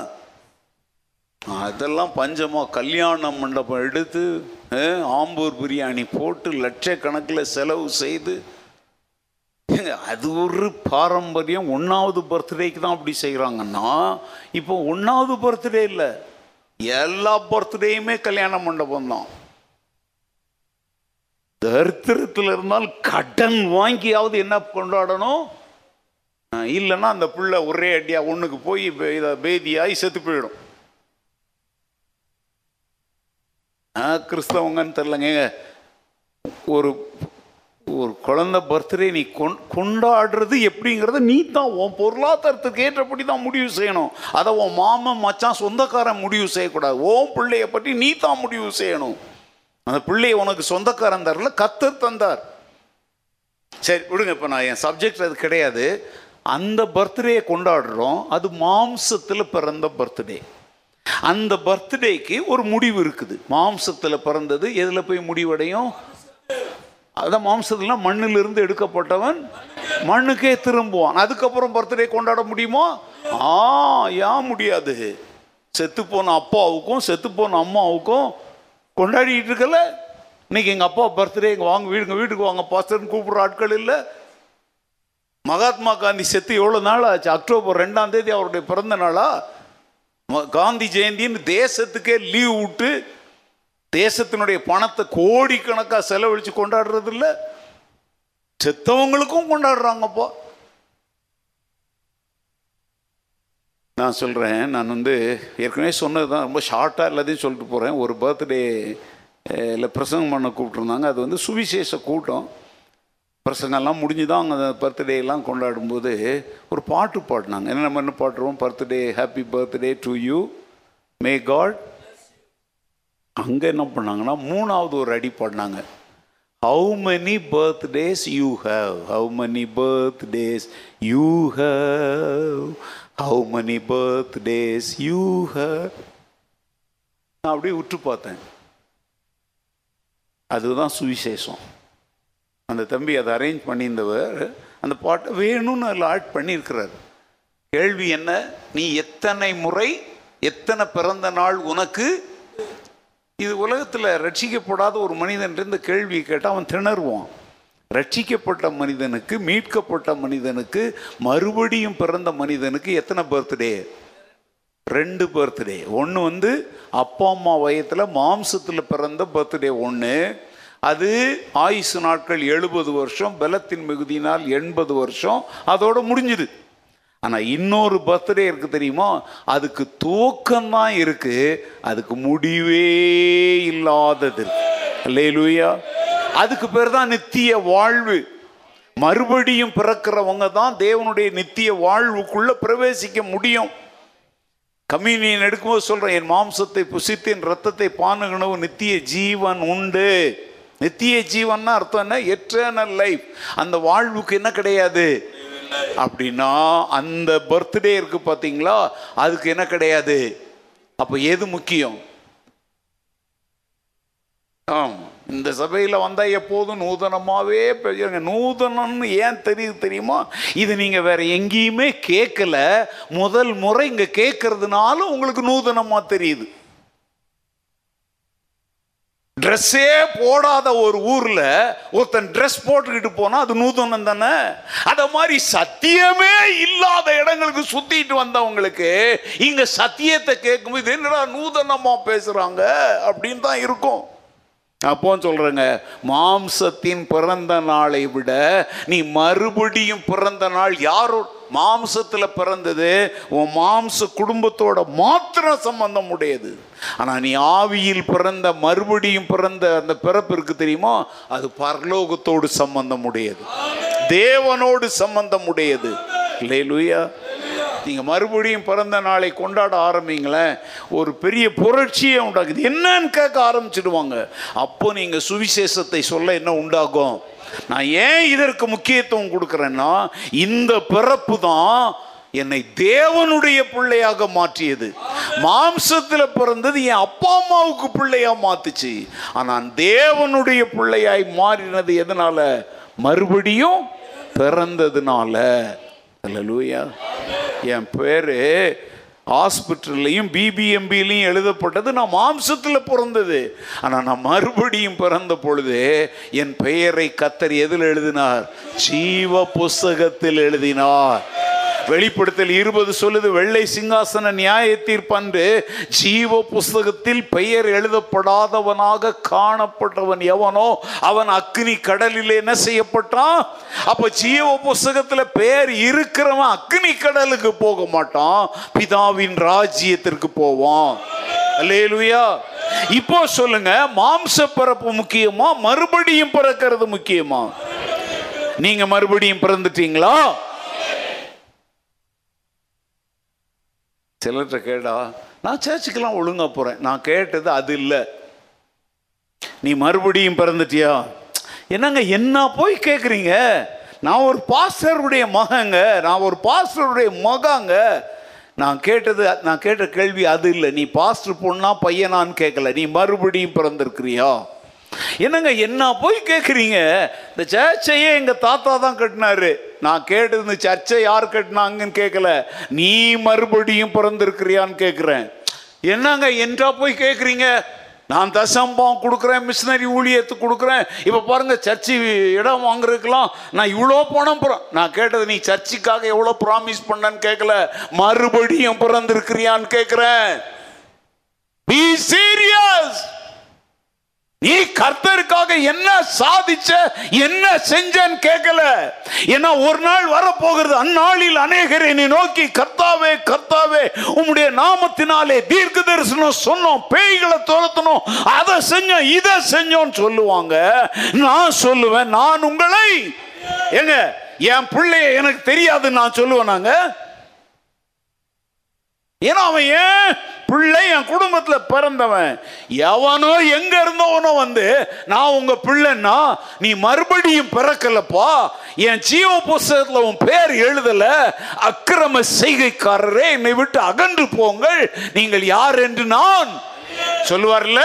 அதெல்லாம் பஞ்சமாக கல்யாண மண்டபம் எடுத்து ஆம்பூர் பிரியாணி போட்டு லட்சக்கணக்கில் செலவு செய்து அது ஒரு பாரம்பரியம். ஒன்றாவது பர்த்டேக்கு தான் அப்படி செய்கிறாங்கன்னா இப்போ ஒன்றாவது பர்த்டே இல்லை. எல்லா பர்த்டேயுமே கல்யாண மண்டபம் தான். தரித்திரத்தில் இருந்தால் கடன் வாங்கியாவது என்ன கொண்டாடணும்? இல்லைன்னா அந்த பிள்ளை ஒரே அடியாக ஒன்றுக்கு போய் இதை பேதியாகி செத்து போயிடும். ஆ, கிறிஸ்தவங்கன்னு தெரிலங்க ஒரு ஒரு குழந்தை பர்த்டே நீ கொண் கொண்டாடுறது எப்படிங்கிறத நீ தான் உன் பொருளாதாரத்துக்கு ஏற்றபடி தான் முடிவு செய்யணும். அதை உன் மாமன் மச்சான் சொந்தக்காரன் முடிவு செய்யக்கூடாது. ஓன் பிள்ளைய பற்றி நீ தான் முடிவு செய்யணும். அந்த பிள்ளையை உனக்கு சொந்தக்காரன் தரல கத்தர் தந்தார். சரி விடுங்க இப்போ நான் என் சப்ஜெக்ட் அது கிடையாது. அந்த பர்த்டேயை கொண்டாடுறோம். அது மாம்சத்தில் பிறந்த பர்த்டே அந்த பர்த்டேக்கு ஒரு முடிவு இருக்குது. மாம்சத்தில் பிறந்தது எதில் போய் முடிவடையும்? அதான் மாம்சத்துலாம் மண்ணிலிருந்து எடுக்கப்பட்டவன் மண்ணுக்கே திரும்புவான். அதுக்கப்புறம் பர்த்டே கொண்டாட முடியுமா? ஆ ஏன் முடியாது? செத்துப்போன அப்பாவுக்கும் செத்துப்போன அம்மாவுக்கும் கொண்டாடிட்டு இருக்கல? இன்னைக்கு எங்கள் அப்பா பர்த்டே எங்கள் வாங்க வீடுங்க வீட்டுக்கு வாங்க பாஸ்டர்னு கூப்பிட்ற ஆட்கள் இல்லை. மகாத்மா காந்தி செத்து எவ்வளோ நாள் ஆச்சு அக்டோபர் ரெண்டாம் தேதி அவருடைய பிறந்த நாளா? காந்தி ஜெயந்தின்னு தேசத்துக்கே லீவ் விட்டு தேசத்தினுடைய பணத்தை கோடிக்கணக்காக செலவழித்து கொண்டாடுறது இல்லை செத்தவங்களுக்கும் கொண்டாடுறாங்கப்பா நான் சொல்கிறேன் நான் வந்து ஏற்கனவே சொன்னது தான் ரொம்ப ஷார்ட்டாக எல்லாத்தையும் சொல்லிட்டு போகிறேன் ஒரு பர்த்டே இல்லை பிரசங்கம் பண்ண கூப்பிட்ருந்தாங்க அது வந்து சுவிசேஷ கூட்டம். பிரசங்கெல்லாம் முடிஞ்சு தான் அவங்க பர்த்டே எல்லாம் கொண்டாடும்போது ஒரு பாட்டு பாடினாங்க. என்ன நம்ம என்ன பாடுறோம் birthday happy birthday to you may God அங்கே என்ன பண்ணாங்கன்னா மூணாவது ஒரு அடி பாடினாங்க. How many birthdays you have how many birthdays you have how many birthdays you have நான் அப்படியே உற்று பார்த்தேன். அதுதான் சுவிசேஷம். அந்த தம்பி அதை அரேஞ்ச் பண்ணியிருந்தவர். அந்த பாட்டை வேணும்னு அதில் ஆட் பண்ணியிருக்கிறார். கேள்வி என்ன? நீ எத்தனை முறை எத்தனை பிறந்த நாள் உனக்கு? இது உலகத்தில் ரட்சிக்கப்படாத ஒரு மனிதன் இந்த கேள்வியை கேட்டால் அவன் திணறுவான். ரட்சிக்கப்பட்ட மனிதனுக்கு மீட்கப்பட்ட மனிதனுக்கு மறுபடியும் பிறந்த மனிதனுக்கு எத்தனை பர்த்டே ரெண்டு பர்த்டே ஒன்று வந்து அப்பா அம்மா வயத்தில் மாம்சத்தில் பிறந்த பர்த்டே ஒன்று அது ஆயுசு நாட்கள் எழுபது வருஷம் பலத்தின் மிகுதியினால் எண்பது வருஷம். அதோடு முடிஞ்சுது. ஆனால் இன்னொரு பர்த்டே இருக்கு தெரியுமா? அதுக்கு துவக்கம்தான் இருக்கு. அதுக்கு முடிவே இல்லாதது இல்லையிலுயா அதுக்கு பேர் தான் நித்திய வாழ்வு. மறுபடியும் பிறக்கிறவங்க தான் தேவனுடைய நித்திய வாழ்வுக்குள்ள பிரவேசிக்க முடியும். கம்யூனியன் எடுக்கும்போது சொல்கிறேன் என் மாம்சத்தை புசித்து என் ரத்தத்தை பானுகணவு நித்திய ஜீவன் உண்டு. நித்திய ஜீவன்னா அர்த்தம் என்ன? எட்டர்னல் லைஃப் அந்த வாழ்வுக்கு என்ன கிடையாது? அப்படின்னா அந்த பர்த்டே இருக்கு பார்த்தீங்களா அதுக்கு என்ன கிடையாது? அப்போ எது முக்கியம்? ஆம் இந்த சபையில் வந்தால் எப்போதும் நூதனமாகவே பேசுங்க நூதனம்னு ஏன் தெரியுது தெரியுமா? இது நீங்கள் வேறு எங்கேயுமே கேட்கல முதல் முறை இங்கே கேட்கறதுனால உங்களுக்கு நூதனமாக தெரியுது. ட்ரெஸ்ஸே போடாத ஒரு ஊரில் ஒருத்தன் ட்ரெஸ் போட்டுக்கிட்டு போனால் அது நூதனம் தானே? அதை மாதிரி சத்தியமே இல்லாத இடங்களுக்கு சுற்றிட்டு வந்தவங்களுக்கு இங்கே சத்தியத்தை கேட்கும்போது என்னடா நூதனமாக பேசுகிறாங்க அப்படின்னு தான் இருக்கும். அப்போ சொல்கிறேங்க மாம்சத்தின் பிறந்த நாளை விட நீ மறுபடியும் பிறந்த நாள் யாரோ மாம்சத்தில் பிறந்தது உன் மாம்ச குடும்பத்தோட மாத்திரம் சம்பந்தம் உடையது. ஆனால் நீ ஆவியில் பிறந்த மறுபடியும் பிறந்த அந்த பிறப்பு இருக்கு தெரியுமா? அது பரலோகத்தோடு சம்பந்தம் உடையது. தேவனோடு சம்பந்தம் உடையது. லேலுயா நீங்கள் மறுபடியும் பிறந்த நாளை கொண்டாட ஆரம்பிங்களேன். ஒரு பெரிய புரட்சியே உண்டாக்குது. என்னன்னு கேட்க ஆரம்பிச்சிடுவாங்க. அப்போ நீங்கள் சுவிசேஷத்தை சொல்ல என்ன உண்டாகும்? நான் ஏன் இதற்கு முக்கியத்துவம் கொடுக்குறேன்னா இந்த பிறப்பு தான் என்னை தேவனுடைய பிள்ளையாக மாற்றியது. மாம்சத்தில் பிறந்தது என் அப்பா அம்மாவுக்கு பிள்ளையாக மாத்துச்சு. ஆனால் தேவனுடைய பிள்ளையாய் மாறினது எதனால? மறுபடியும் பிறந்ததுனால. லூயா என் பேர் ஹாஸ்பிட்டல்லையும் பிபிஎம்பிலையும் எழுதப்பட்டது நான் மாம்சத்தில் பிறந்தது. ஆனால் நான் மறுபடியும் பிறந்த பொழுது என் பெயரை கத்தர் எதில் எழுதினார்? ஜீவ புஸ்தகத்தில் எழுதினார். வெளிப்படுத்தல் இருபது சொல்லுது வெள்ளை சிங்காசன நியாய தீர்ப்பன்று ஜீவ புஸ்தகத்தில் பெயர் எழுதப்படாதவனாக காணப்பட்டவன் எவனோ அவன் அக்னி கடலில் என்ன செய்யப்பட்டான்? அப்ப ஜீவ புஸ்தகத்தில் பெயர் இருக்கிறவன் அக்னி கடலுக்கு போக மாட்டான் பிதாவின் ராஜ்யத்திற்கு போவான். அல்லேலுயா. இப்போ சொல்லுங்க மாம்ச பிறப்பு முக்கியமா மறுபடியும் பிறக்கிறது முக்கியமா? நீங்க மறுபடியும் பிறந்துட்டீங்களா? சிலர்கிட்ட கேட்டா நான் சேர்ச்சுக்கெல்லாம் ஒழுங்காக போகிறேன் நான் கேட்டது அது இல்லை. நீ மறுபடியும் பிறந்துட்டியா? என்னங்க என்ன போய் கேட்குறீங்க நான் ஒரு பாஸ்டருடைய மகங்க. நான் ஒரு பாஸ்டருடைய மகாங்க. நான் கேட்டது நான் கேட்ட கேள்வி அது இல்லை. நீ பாஸ்டர் பொண்ணா பையனான்னு கேட்கல நீ மறுபடியும் பிறந்திருக்கிறியா? என்னங்க என்ன போய் கேட்குறீங்க இந்த சர்ச்சையே எங்கள் தாத்தா தான் கட்டினாரு. நான் கேட்டது இந்த சர்ச்சை யார் கட்டினாங்கன்னு கேட்கல நீ மறுபடியும் பிறந்திருக்கிறியான்னு கேட்குறேன் என்னங்க என்றா போய் கேட்குறீங்க நான் தசம்பம் கொடுக்குறேன் மிஷினரி ஊழியத்துக்கு கொடுக்குறேன். இப்போ பாருங்க சர்ச்சு இடம் வாங்குறதுக்கெல்லாம் நான் இவ்வளோ பணம் புற நான் கேட்டது நீ சர்ச்சுக்காக எவ்வளோ ப்ராமிஸ் பண்ணன்னு கேட்கல மறுபடியும் பிறந்திருக்கிறியான்னு கேட்குறேன் பி சீரியஸ் நீ கர்த்தருக்காக என்ன சாதிச்ச என்ன செஞ்சன்னு கேட்கல ஏன்னா ஒரு நாள் வரப்போகிறது அந்நாளில் அநேகர் என்னை நோக்கி கர்த்தாவே கர்த்தாவே உம்முடைய நாமத்தினாலே தீர்க்க தரிசனம் சொன்னோம் பேய்களை துரத்தணும் அதை செஞ்சோம் இதை செஞ்சோம்னு சொல்லுவாங்க. நான் சொல்லுவேன் நான் உங்களை எங்க என் பிள்ளைய எனக்கு தெரியாதுன்னு நான் சொல்லுவேன் நாங்க. ஏன்னா அவன் ஏன் பிள்ளை என் குடும்பத்தில் பிறந்தவன். எவனோ எங்க இருந்தவனோ வந்து நான் உங்க பிள்ளைன்னா நீ மறுபடியும் பிறக்கலப்பா. என் ஜீவ புஸ்தகத்தில் உன் பேர் எழுதல. அக்கிரம செய்கைக்காரரே என்னை விட்டு அகன்று போங்கள். நீங்கள் யார் என்று நான் சொல்லுவார்ல?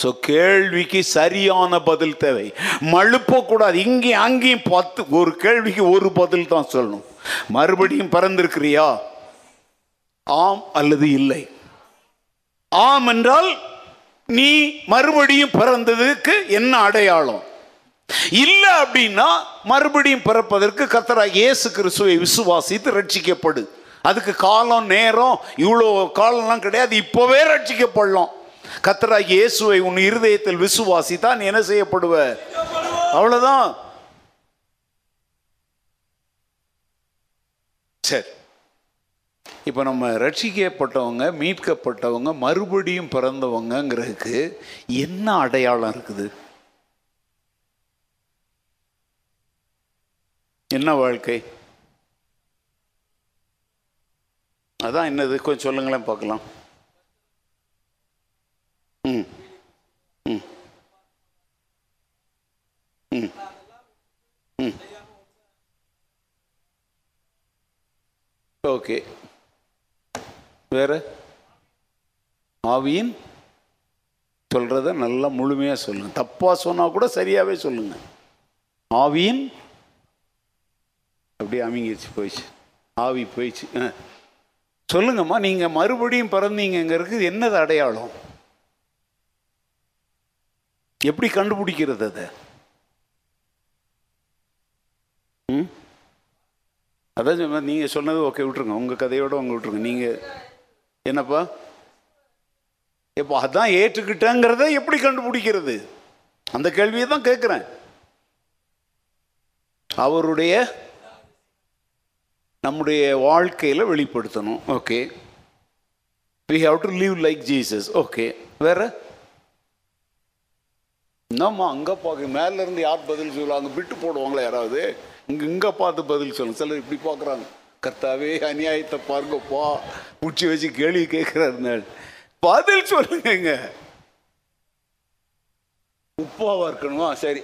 ஸோ கேள்விக்கு சரியான பதில் தேவை. மழுப்பக்கூடாது இங்கேயும் அங்கேயும் பத்து ஒரு கேள்விக்கு ஒரு பதில் தான் சொல்லணும். மறுபடியும் பிறந்திருக்கிறியா? ஆம் அல்லது இல்லை? ஆம் என்றால் நீ மறுபடியும் பிறந்ததுக்கு என்ன அடையாளம்? இல்லை அப்படின்னா மறுபடியும் பிறப்பதற்கு கத்தரா இயேசு கிறிஸ்துவை விசுவாசித்து ரட்சிக்கப்படு அதுக்கு காலம் நேரம் இவ்வளோ காலம்லாம் கிடையாது இப்போவே ரட்சிக்கப்படலாம் கத்தரா இயேசுவை உன் இருதயத்தில் விசுவாசித்தான் நீ என்ன செய்யப்படுவ? அவ்வளோதான் சரி. இப்போ நம்ம ரட்சிக்கப்பட்டவங்க மீட்கப்பட்டவங்க மறுபடியும் பிறந்தவங்கங்கிறதுக்கு என்ன அடையாளம் இருக்குது? என்ன வாழ்க்கை? அதான் என்னது? கொஞ்சம் சொல்லுங்களேன் பார்க்கலாம். ம். ம். ம். ம். ஓகே. வேற? ஆவியின் சொல்றத நல்லா முழுமையா சொல்லுங்க. தப்பா சொன்னா கூட சரியாவே சொல்லுங்க. ஆவியின் அப்படியே அமைங்கிருச்சு போயிடுச்சு. ஆவி போயிடுச்சு. ஆ. சொல்லுங்கம்மா நீங்க மறுபடியும் பிறந்தீங்கிறதுக்கு என்னது அடையாளம்? எப்படி கண்டுபிடிக்கிறது அதை? ம்? அதான் நீங்கள் நீங்க சொன்னது ஓகே விட்டுருங்க. உங்க கதையோட உங்க விட்டுருங்க. நீங்க என்னப்பா? இப்போ அதான் ஏற்றுக்கிட்டேங்கிறத எப்படி கண்டுபிடிக்கிறது? அந்த கேள்வியை தான் கேட்குறேன். அவருடைய நம்முடைய வாழ்க்கையில் வெளிப்படுத்தணும். Okay. We have to live like Jesus okay. வேற? என்னம்மா அங்கே பார்க்க மேலேருந்து யார் பதில் சொல்லுவாங்க? விட்டு போடுவாங்களா யாராவது? இங்கே இங்கே பார்த்து பதில் சொல்லுங்க. சிலர் இப்படி பார்க்குறாங்க. கர்த்தாவே அநியாயத்தை பாருங்கப்பா பிடிச்சி வச்சு கேள்வி கேட்குறாரு பதில் சொல்லுங்க உப்பாவாக இருக்கணுமா? சரி.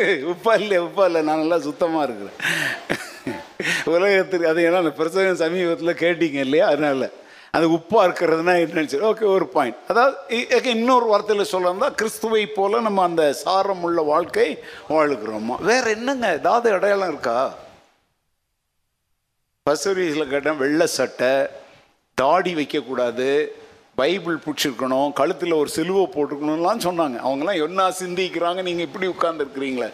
உப்பா இல்லை உப்பா இல்லை. நான் நல்லா சுத்தமாக இருக்கிறேன். உலகத்துக்கு அது ஏன்னா அந்த பிரசங்க சமீபத்தில் கேட்டீங்க இல்லையா? அதனால. அது உப்பா இருக்கிறதுனா என்னன்னு சொல்லி. ஓகே ஒரு பாயிண்ட் அதாவது இ- இன்னொரு வார்த்தையில் சொல்லணும்னா கிறிஸ்துவை போல நம்ம அந்த சாரம் உள்ள வாழ்க்கை வாழ்கிறோமா? வேற என்னங்க? ஏதாவது அடையாளம் இருக்கா? பசுரீஸில் கேட்டேன் வெள்ளை சட்டை தாடி வைக்கக்கூடாது பைபிள் பிடிச்சிருக்கணும் கழுத்தில் ஒரு சிலுவை போட்டுக்கணும்லாம் சொன்னாங்க. அவங்கெல்லாம் என்ன சிந்திக்கிறாங்க நீங்கள் இப்படி உட்கார்ந்துருக்குறீங்களே?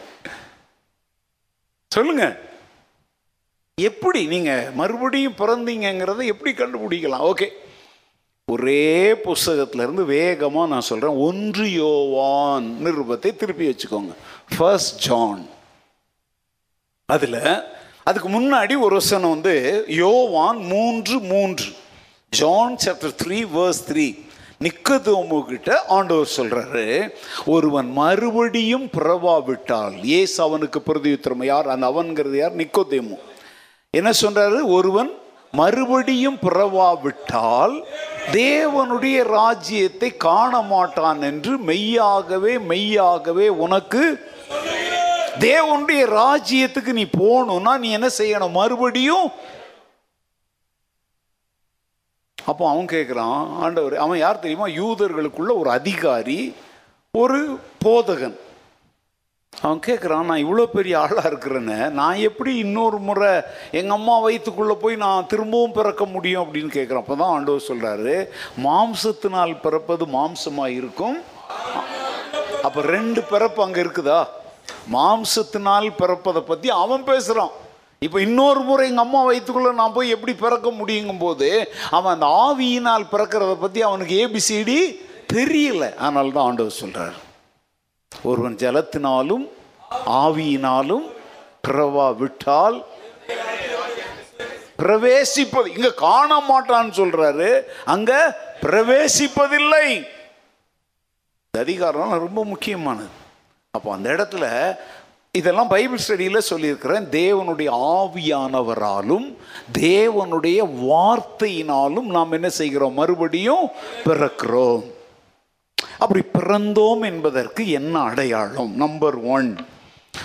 சொல்லுங்க. எப்படி நீங்கள் மறுபடியும் பிறந்தீங்கங்கிறத எப்படி கண்டுபிடிக்கலாம்? ஓகே. ஒரே புஸ்தகத்துலேருந்து வேகமாக நான் சொல்கிறேன் ஒன்று யோவான் நிருபத்தை திருப்பி வச்சுக்கோங்க. ஃபர்ஸ்ட் ஜான் அதில் அதுக்கு முன்னாடி ஒரு வசனம் வந்து யோவான் மூன்று மூன்று. John chapter three verse three நிக்கதோமு கிட்ட ஆண்டவர் சொல்றாரு ஒருவன் மறுபடியும் பிறவாவிட்டால் ஏசு அவனுக்கு பிரதியுத்திரம். யார்? அந்த அவன்கிறது யார்? நிக்கோதேமு. என்ன சொல்றாரு? ஒருவன் மறுபடியும் பிறவாவிட்டால் தேவனுடைய ராஜ்யத்தை காண மாட்டான் என்று மெய்யாகவே மெய்யாகவே உனக்கு தேவனுடைய ராஜ்யத்துக்கு நீ போகணும்னா நீ என்ன செய்யணும்? மறுபடியும் அப்போ அவன் கேட்குறான் ஆண்டவர் அவன் யார் தெரியுமா? யூதர்களுக்குள்ள ஒரு அதிகாரி ஒரு போதகன். அவன் கேட்குறான் நான் இவ்வளோ பெரிய ஆளாக இருக்கிறேன்னு. நான் எப்படி இன்னொரு முறை எங்கள் அம்மா வயிற்றுக்குள்ளே போய் நான் திரும்பவும் பிறக்க முடியும்? அப்படின்னு கேட்குறான் அப்போ தான் ஆண்டவர் சொல்கிறாரு மாம்சத்தினால் பிறப்பது மாம்சமாக இருக்கும் அப்போ ரெண்டு பிறப்பு அங்கே இருக்குதா? மாம்சத்தினால் பிறப்பதை பற்றி அவன் பேசுகிறான் இப்போ இன்னொரு முறை எங்கள் அம்மா வயிற்றுக்குள்ளே நான் போய் எப்படி பிறக்க முடியுங்கும் போது அவன் அந்த ஆவியினால் பிறக்கிறத பற்றி அவனுக்கு ஏபிசிடி தெரியல. அதனால தான் ஆண்டவர் சொல்கிறார் ஒருவன் ஜலத்தினாலும் ஆவியினாலும் பிறவா விட்டால் பிரவேசிப்பது இங்க காண மாட்டான்னு சொல்றாரு. அங்க பிரவேசிப்பதில்லை. அதிகாரம் ரொம்ப முக்கியமானது. அப்போ அந்த இடத்துல இதெல்லாம் பைபிள் ஸ்டடியில் சொல்லியிருக்கிறேன். தேவனுடைய ஆவியானவராலும் தேவனுடைய வார்த்தையினாலும் நாம் என்ன செய்கிறோம்? மறுபடியும் பிறக்கிறோம். அப்படி பிறந்தோம் என்பதற்கு என்ன அடையாளம்? நம்பர் ஒன்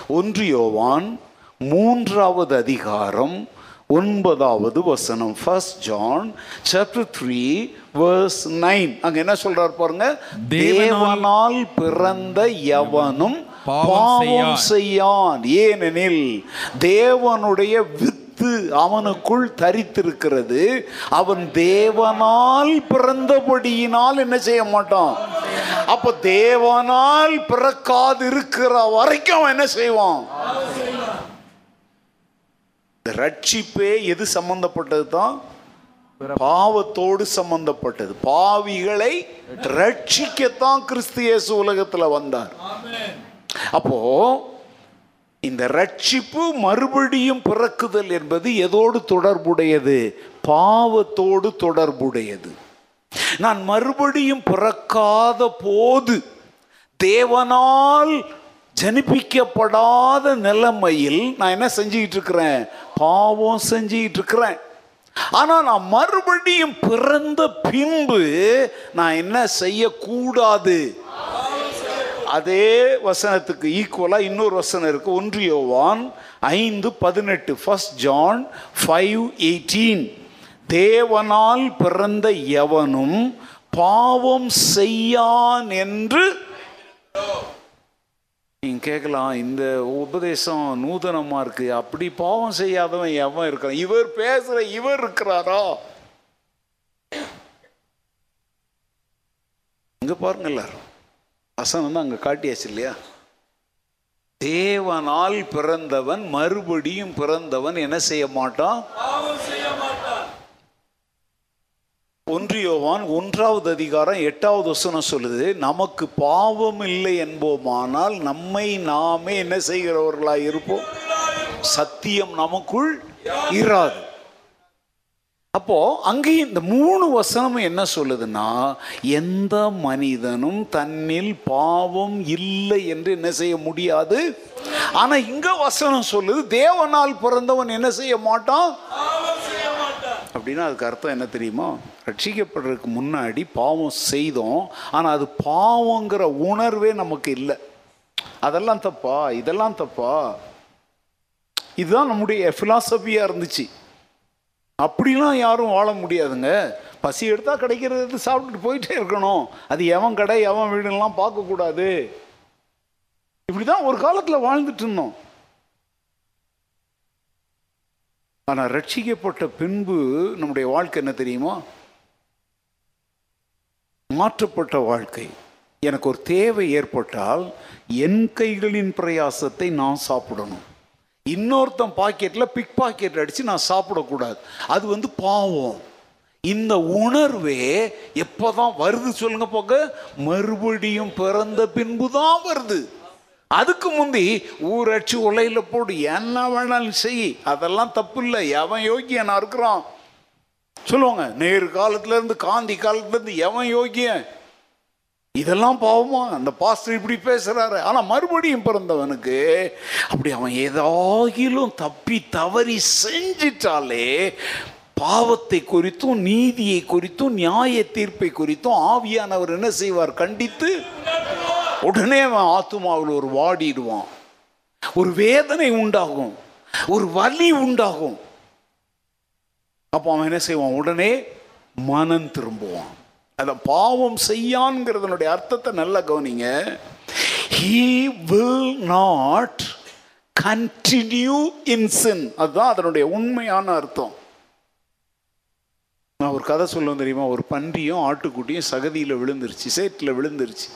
ஒன்று யோவான் மூன்றாவது அதிகாரம் ஒன்பதாவது வசனம். First John chapter three verse nine அங்க என்ன சொல்றார் பாருங்க? தேவனால் பிறந்த எவனும் பாவம் செய்யான் ஏனெனில் தேவனுடைய வித்து அவனுக்குள் தரித்திருக்கிறது. அவன் தேவனால் பிறந்தபடியினால் என்ன செய்ய மாட்டான்? அப்ப தேவனால் பிறக்காது இருக்கிற வரைக்கும் அவன் என்ன செய்வான்? ரட்சிப்பே எது சம்பந்தப்பட்டது தான் பாவத்தோடு சம்பந்தப்பட்டது. பாவிகளை ரட்சிக்கத்தான் கிறிஸ்து இயேசு உலகத்தில் வந்தார். அப்போ இந்த ரட்சிப்பு மறுபடியும் பிறக்குதல் என்பது எதோடு தொடர்புடையது? பாவத்தோடு தொடர்புடையது. நான் மறுபடியும் பிறக்காத போது தேவனால் ஜனிப்பிக்கப்படாத நிலைமையில் நான் என்ன செஞ்சுக்கிட்டு இருக்கிறேன்? பாவம் செஞ்சுக்கிட்டு இருக்கிறேன். ஆனால் நான் மறுபடியும் பிறந்த பின்பு நான் என்ன செய்யக்கூடாது? அதே வசனத்துக்கு ஈக்குவலாக இன்னொரு வசனம் இருக்கு. ஒன்றியோவான் ஐந்து பதினெட்டு. ஃபஸ்ட் ஜான் ஃபைவ் எயிட்டீன் தேவனால் பிறந்த எவனும் பாவம் செய்யான் என்று நீங்க கேட்கலாம் இந்த உபதேசம் நூதனமா இருக்கு. அப்படி பாவம் செய்யாதவன் எவன் இருக்கிறான்? இவர் பேசுற இவர் இருக்கிறாரா? இங்க பாருங்க எல்லாரும். வசனம் தான் அங்க காட்டியாச்சு இல்லையா? தேவனால் பிறந்தவன் மறுபடியும் பிறந்தவன் என்ன செய்ய மாட்டான்? ஒன்றியோவான் ஒன்றாவது அதிகாரம் எட்டாவது வசனம் சொல்லுது நமக்கு பாவம் இல்லை என்போமானால் நம்மை நாமே என்ன செய்கிறவர்களாக இருப்போம்? சத்தியம் நமக்குள் இராது. அப்போ அங்கேயும் இந்த மூணு வசனமும் என்ன சொல்லுதுன்னா எந்த மனிதனும் தன்னில் பாவம் இல்லை என்று என்ன செய்ய முடியாது? ஆனா இங்க வசனம் சொல்லுது தேவனால் பிறந்தவன் என்ன செய்ய மாட்டான்? அப்படின்னா அதுக்கு அர்த்தம் என்ன தெரியுமா? ரட்சிக்கப்படுறதுக்கு முன்னாடி பாவம் செய்தோம் ஆனால் அது பாவங்கிற உணர்வே நமக்கு இல்லை. அதெல்லாம் தப்பா? இதெல்லாம் தப்பா? இதுதான் நம்முடைய ஃபிலாசபியாக இருந்துச்சு. அப்படிலாம் யாரும் வாழ முடியாதுங்க. பசி எடுத்தால் கிடைக்கிறது சாப்பிட்டுட்டு போயிட்டே இருக்கணும். அது எவன் கடை எவன் வீடுலாம் பார்க்கக்கூடாது. இப்படி தான் ஒரு காலத்தில் வாழ்ந்துட்டு இருந்தோம். ஆனால் ரட்சிக்கப்பட்ட பின்பு நம்முடைய வாழ்க்கை என்ன தெரியுமா? மாற்றப்பட்ட வாழ்க்கை. எனக்கு ஒரு தேவை ஏற்பட்டால் என் கைகளின் பிரயாசத்தை நான் சாப்பிடணும். இன்னொருத்தன் பாக்கெட்டில் பிக் பாக்கெட் அடித்து நான் சாப்பிடக்கூடாது. அது வந்து பாவம். இந்த உணர்வே எப்போதான் வருது சொல்லுங்க போக மறுபடியும் பிறந்த பின்பு தான் வருது. அதுக்கு முந்தி ஊரட்சி உலையில் போடு என்ன வேணாலும் செய் அதெல்லாம் தப்பு இல்லை எவன் யோகியனா இருக்கிறான்? சொல்லுவாங்க நேரு காலத்துலேருந்து காந்தி காலத்துலேருந்து எவன் யோகியன்? இதெல்லாம் பாவமா? அந்த பாஸ்டர் இப்படி பேசுகிறாரு ஆனால் மறுபடியும் பிறந்தவனுக்கு அப்படி அவன் ஏதாகிலும் தப்பி தவறி செஞ்சிட்டாலே பாவத்தை குறித்தும் நீதியை குறித்தும் நியாய தீர்ப்பை குறித்தும் ஆவியானவர் என்ன செய்வார்? கண்டித்து உடனே அவன் ஆத்துமாவில் ஒரு வாடிடுவான். ஒரு வேதனை உண்டாகும். ஒரு வலி உண்டாகும். அப்போ அவன் என்ன செய்வான்? உடனே மனம் திரும்புவான். அதை பாவம் செய்யான்ங்கிறதனுடைய அர்த்தத்தை நல்லா கவனிங்க. He will not continue in அதுதான் அதனுடைய உண்மையான அர்த்தம். நான் ஒரு கதை சொல்லுவேன் தெரியுமா? ஒரு பன்றியும் ஆட்டுக்குட்டியும் சகதியில் விழுந்துருச்சு சேற்றில் விழுந்துருச்சு.